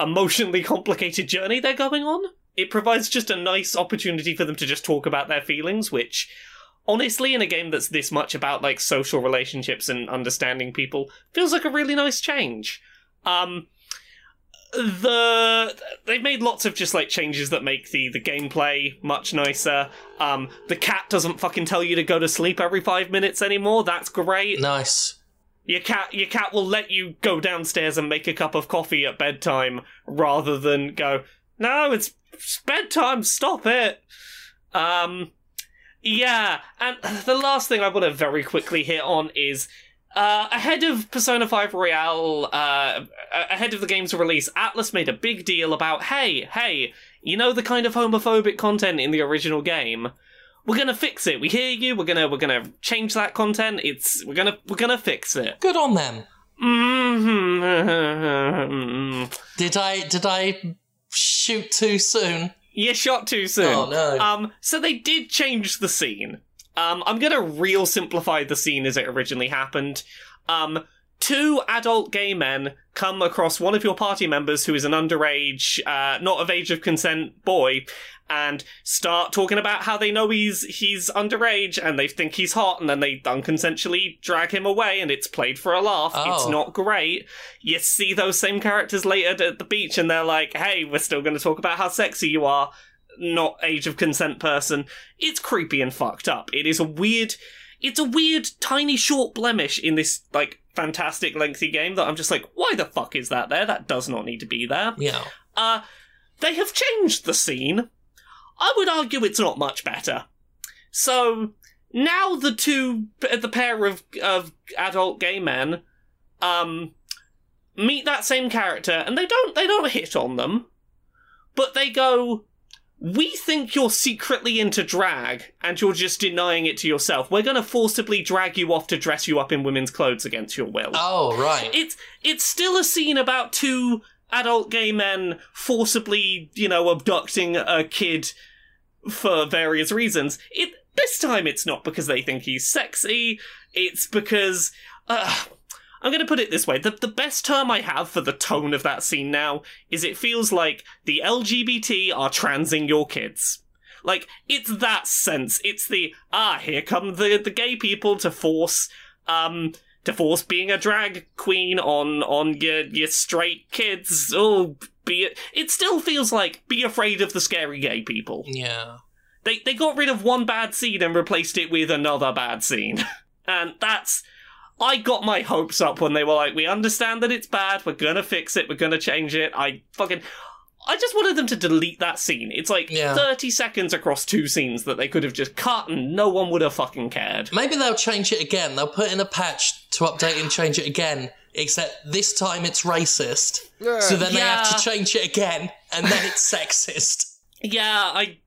emotionally complicated journey they're going on. It provides just a nice opportunity for them to just talk about their feelings, which honestly in a game that's this much about like social relationships and understanding people feels like a really nice change. Um the they've made lots of just like changes that make the the gameplay much nicer. Um the cat doesn't fucking tell you to go to sleep every 5 minutes anymore. That's great. nice. Your cat, your cat will let you go downstairs and make a cup of coffee at bedtime rather than go. No, it's, it's bedtime. Stop it. Um, yeah, and the last thing I want to very quickly hit on is uh, ahead of Persona 5 Royal, uh, ahead of the game's release, Atlus made a big deal about, hey, hey, you know the kind of homophobic content in the original game? We're gonna fix it. We hear you. We're gonna we're gonna change that content. It's we're gonna we're gonna fix it. Good on them. Mm-hmm. Did I did I shoot too soon? You shot too soon. Oh, no. Um, so they did change the scene. Um, I'm gonna real simplify the scene as it originally happened. Um, two adult gay men come across one of your party members who is an underage, uh, not of age of consent boy, and start talking about how they know he's he's underage and they think he's hot, and then they unconsensually drag him away, and it's played for a laugh. It's Oh. not great. You see those same characters later at the beach, and they're like, "Hey, we're still going to talk about how sexy you are." Not age of consent person. It's creepy and fucked up. It is a weird it's a weird, tiny, short blemish in this like fantastic, lengthy game that I'm just like, why the fuck is that there? That does not need to be there. Yeah. Uh, they have changed the scene. I would argue it's not much better. So now the two, the pair of of adult gay men, um, meet that same character, and they don't they don't hit on them, but they go. We think you're secretly into drag and you're just denying it to yourself. We're going to forcibly drag you off to dress you up in women's clothes against your will Oh, right. it's it's still a scene about two adult gay men forcibly, you know, abducting a kid for various reasons. It this time it's not because they think he's sexy. It's because uh, I'm going to put it this way: the the best term I have for the tone of that scene now is it feels like the LGBT are transing your kids. Like it's that sense. It's the ah, here come the the gay people to force um to force being a drag queen on on your your straight kids. Oh, be it. It still feels like be afraid of the scary gay people. yeah. They they got rid of one bad scene and replaced it with another bad scene, and that's. I got my hopes up when they were like, "We understand that it's bad. We're gonna fix it. We're gonna change it." I fucking. I just wanted them to delete that scene. It's like Yeah. 30 seconds across two scenes that they could have just cut and no one would have fucking cared. Maybe they'll change it again. They'll put in a patch to update and change it again. Except this time it's racist. So then they have to change it again, and then it's sexist. Yeah, I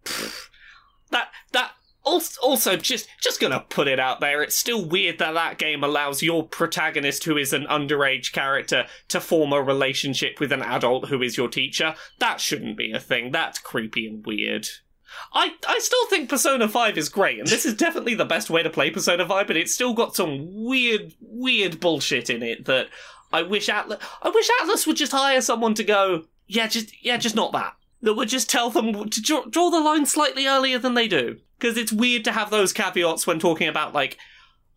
that that also, just just gonna put it out there. It's still weird that that game allows your protagonist, who is an underage character, to form a relationship with an adult who is your teacher. That shouldn't be a thing. That's creepy and weird. I, I still think Persona 5 is great, and this is definitely the best way to play Persona 5, but it's still got some weird, weird bullshit in it that I wish Atlus I wish Atlus would just hire someone to go, yeah, just yeah, just not that. That would just tell them to draw, draw the line slightly earlier than they do. Because it's weird to have those caveats when talking about like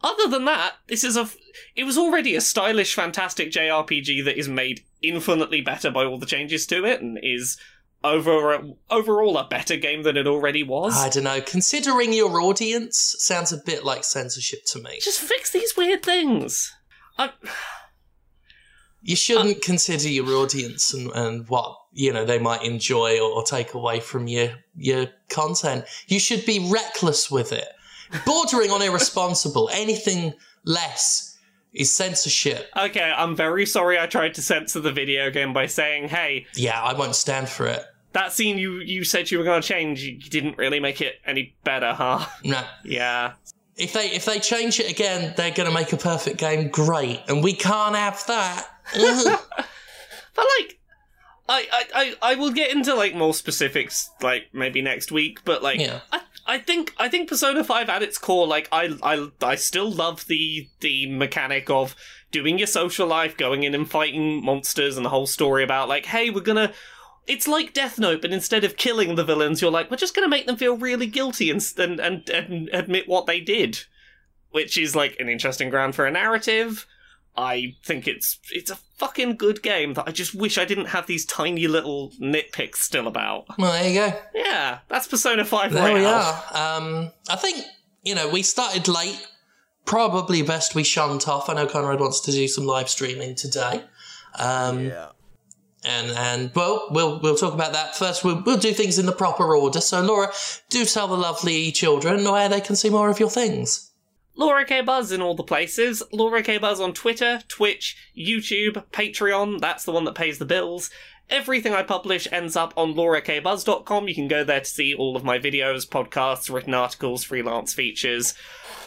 other than that, this is a. f- It was already a stylish, fantastic JRPG that is made infinitely better by all the changes to it, and is over overall a better game than it already was. I don't know. Considering your audience, sounds a bit like censorship to me. Just fix these weird things. I, You shouldn't uh, consider your audience and, and what you know they might enjoy or, or take away from your your content. You should be reckless with it, bordering on irresponsible. Anything less is censorship. okay, I'm very sorry. I tried to censor the video game by saying, "Hey, Yeah, I won't stand for it. that scene you you said you were going to change, you didn't really make it any better, huh?" No. yeah. If they if they change it again, they're going to make a perfect game. Great, and we can't have that. But like, I, I, I, I will get into like more specifics like maybe next week. But like, Yeah. I, I think I think Persona Five at its core, like I, I, I still love the the mechanic of doing your social life, going in and fighting monsters, and the whole story about like, hey, we're gonna. It's like Death Note, but instead of killing the villains, you're like, we're just gonna make them feel really guilty and and and, and admit what they did, which is like an interesting ground for a narrative. I think it's it's a fucking good game that I just wish I didn't have these tiny little nitpicks still about. well, there you go. Yeah, that's Persona 5 There right we now. are. Um, I think you know we started late. Probably best we shunt off. I know Conrad wants to do some live streaming today. Um, Yeah. and and well, we'll we'll talk about that first. We'll we'll do things in the proper order. So, Laura, do tell the lovely children where they can see more of your things. Laura K Buzz in all the places. Laura K Buzz on Twitter, Twitch, YouTube, Patreon. That's the one that pays the bills. Everything I publish ends up on laurakbuzz.com. You can go there to see all of my videos, podcasts, written articles, freelance features.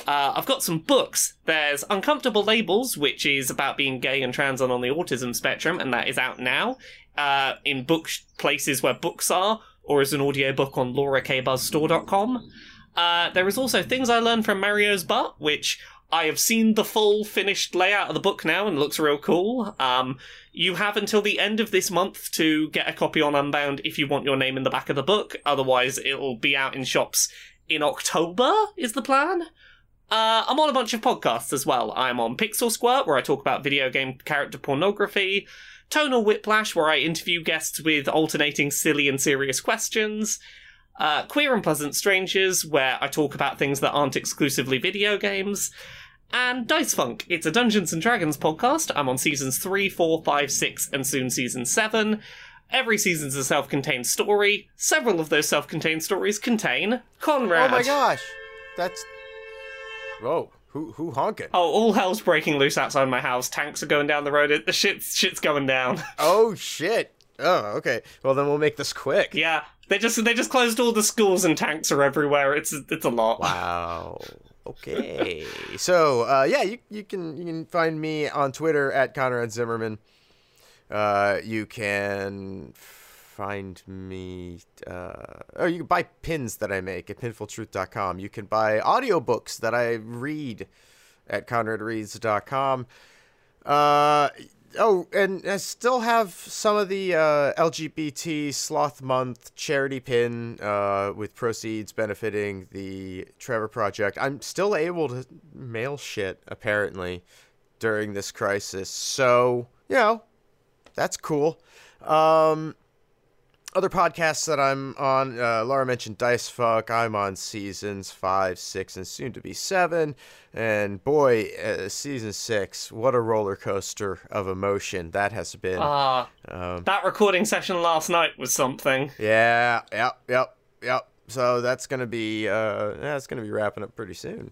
Uh, I've got some books. There's Uncomfortable Labels, which is about being gay and trans and on the autism spectrum, and that is out now uh, in book places where books are, or as an audiobook on laurakbuzzstore.com. Uh, there is also Things I Learned from Mario's Butt, which I have seen the full finished layout of the book now and looks real cool. Um, you have until the end of this month to get a copy on Unbound if you want your name in the back of the book. Otherwise, it'll be out in shops in October, is the plan. Uh, I'm on a bunch of podcasts as well. I'm on Pixel Squirt, where I talk about video game character pornography. Tonal Whiplash, where I interview guests with alternating silly and serious questions. Uh, Queer and Pleasant Strangers, where I talk about things that aren't exclusively video games. And Dice Funk, it's a Dungeons and Dragons podcast. I'm on seasons 3, 4, 5, 6, and soon season 7. Every season's a self contained story. Several of those self contained stories contain Conrad. Oh my gosh, that's. Whoa, who who honking? Oh, all hell's breaking loose outside my house. Tanks are going down the road. The shit's shit's going down. Oh shit. Oh, okay. Well, then we'll make this quick. yeah, they just they just closed all the schools and tanks are everywhere. It's it's a lot. Wow. Okay. so, uh, yeah, you, you can you can find me on Twitter at Conrad Zimmerman. Uh, you can find me. Uh, oh, you can buy pins that I make at pinfultruth.com. You can buy audiobooks that I read at conradreads.com. Uh, oh, and I still have some of the uh, LGBT Sloth Month charity pin uh, with proceeds benefiting the Trevor Project. I'm still able to mail shit, apparently, during this crisis. So, you know, that's cool. Um, other podcasts that I'm on, uh, Laura mentioned Dice Fuck. I'm on seasons five, six, and soon to be seven. And boy, uh, season six, what a roller coaster of emotion that has been. Ah, Um, that recording session last night was something. yeah, yep, yep, yep. So that's gonna be uh, that's gonna be wrapping up pretty soon.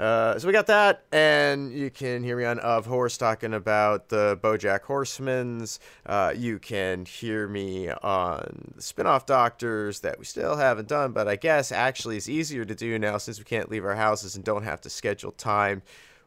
Uh, so we got that, and you can hear me on Of Horse talking about the BoJack Horsemans. Uh, you can hear me on the spin-off Doctors that we still haven't done, but I guess actually is easier to do now since we can't leave our houses and don't have to schedule time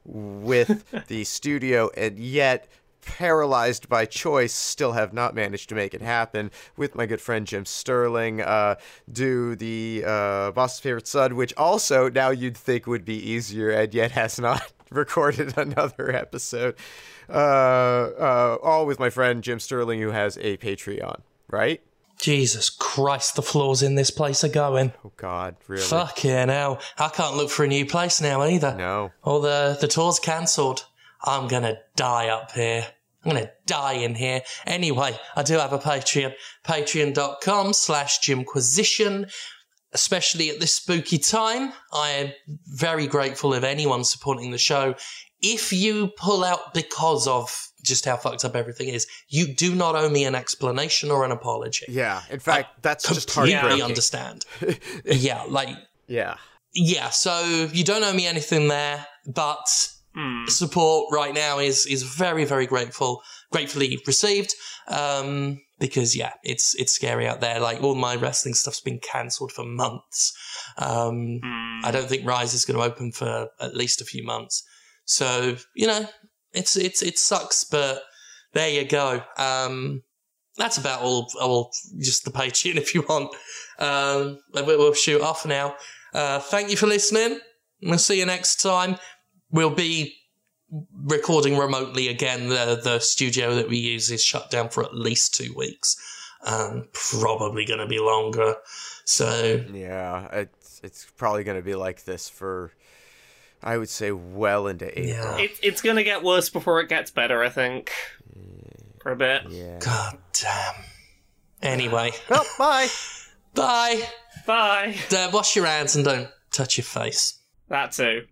with the studio, and yet paralyzed by choice, still have not managed to make it happen with my good friend Jim Sterling. Uh, do the uh, Boss's Favorite Son, which also now you'd think would be easier and yet has not recorded another episode. Uh, uh, all with my friend Jim Sterling, who has a Patreon, right? Jesus Christ, the floors in this place are going. Oh, God, really? Fucking hell. I can't look for a new place now either. No. All the, the tour's cancelled. I'm gonna die up here. I'm gonna die in here. Anyway, I do have a Patreon. Patreon.com slash Jimquisition. Especially at this spooky time, I am very grateful of anyone supporting the show. If you pull out because of just how fucked up everything is, you do not owe me an explanation or an apology. Yeah, in fact, that's just Completely heartbreaking. understand. yeah, like Yeah. yeah, so you don't owe me anything there, but support right now is is very very grateful, gratefully received. Um, because yeah, it's it's scary out there. Like all my wrestling stuff's been cancelled for months. Um, I don't think Rise is going to open for at least a few months. So you know, it's it's it sucks, but there you go. Um, that's about all. All just the Patreon if you want. Um, we'll, we'll shoot off now. Uh, thank you for listening. We'll see you next time. We'll be recording remotely again. The the studio that we use is shut down for at least two weeks. Um, probably going to be longer. So Yeah, it's it's probably going to be like this for, I would say, well into April. Yeah. It, it's gonna get worse before it gets better, I think. For a bit. Yeah. god damn. Anyway, Well, bye. bye. Bye. Uh, wash your hands and don't touch your face. That too.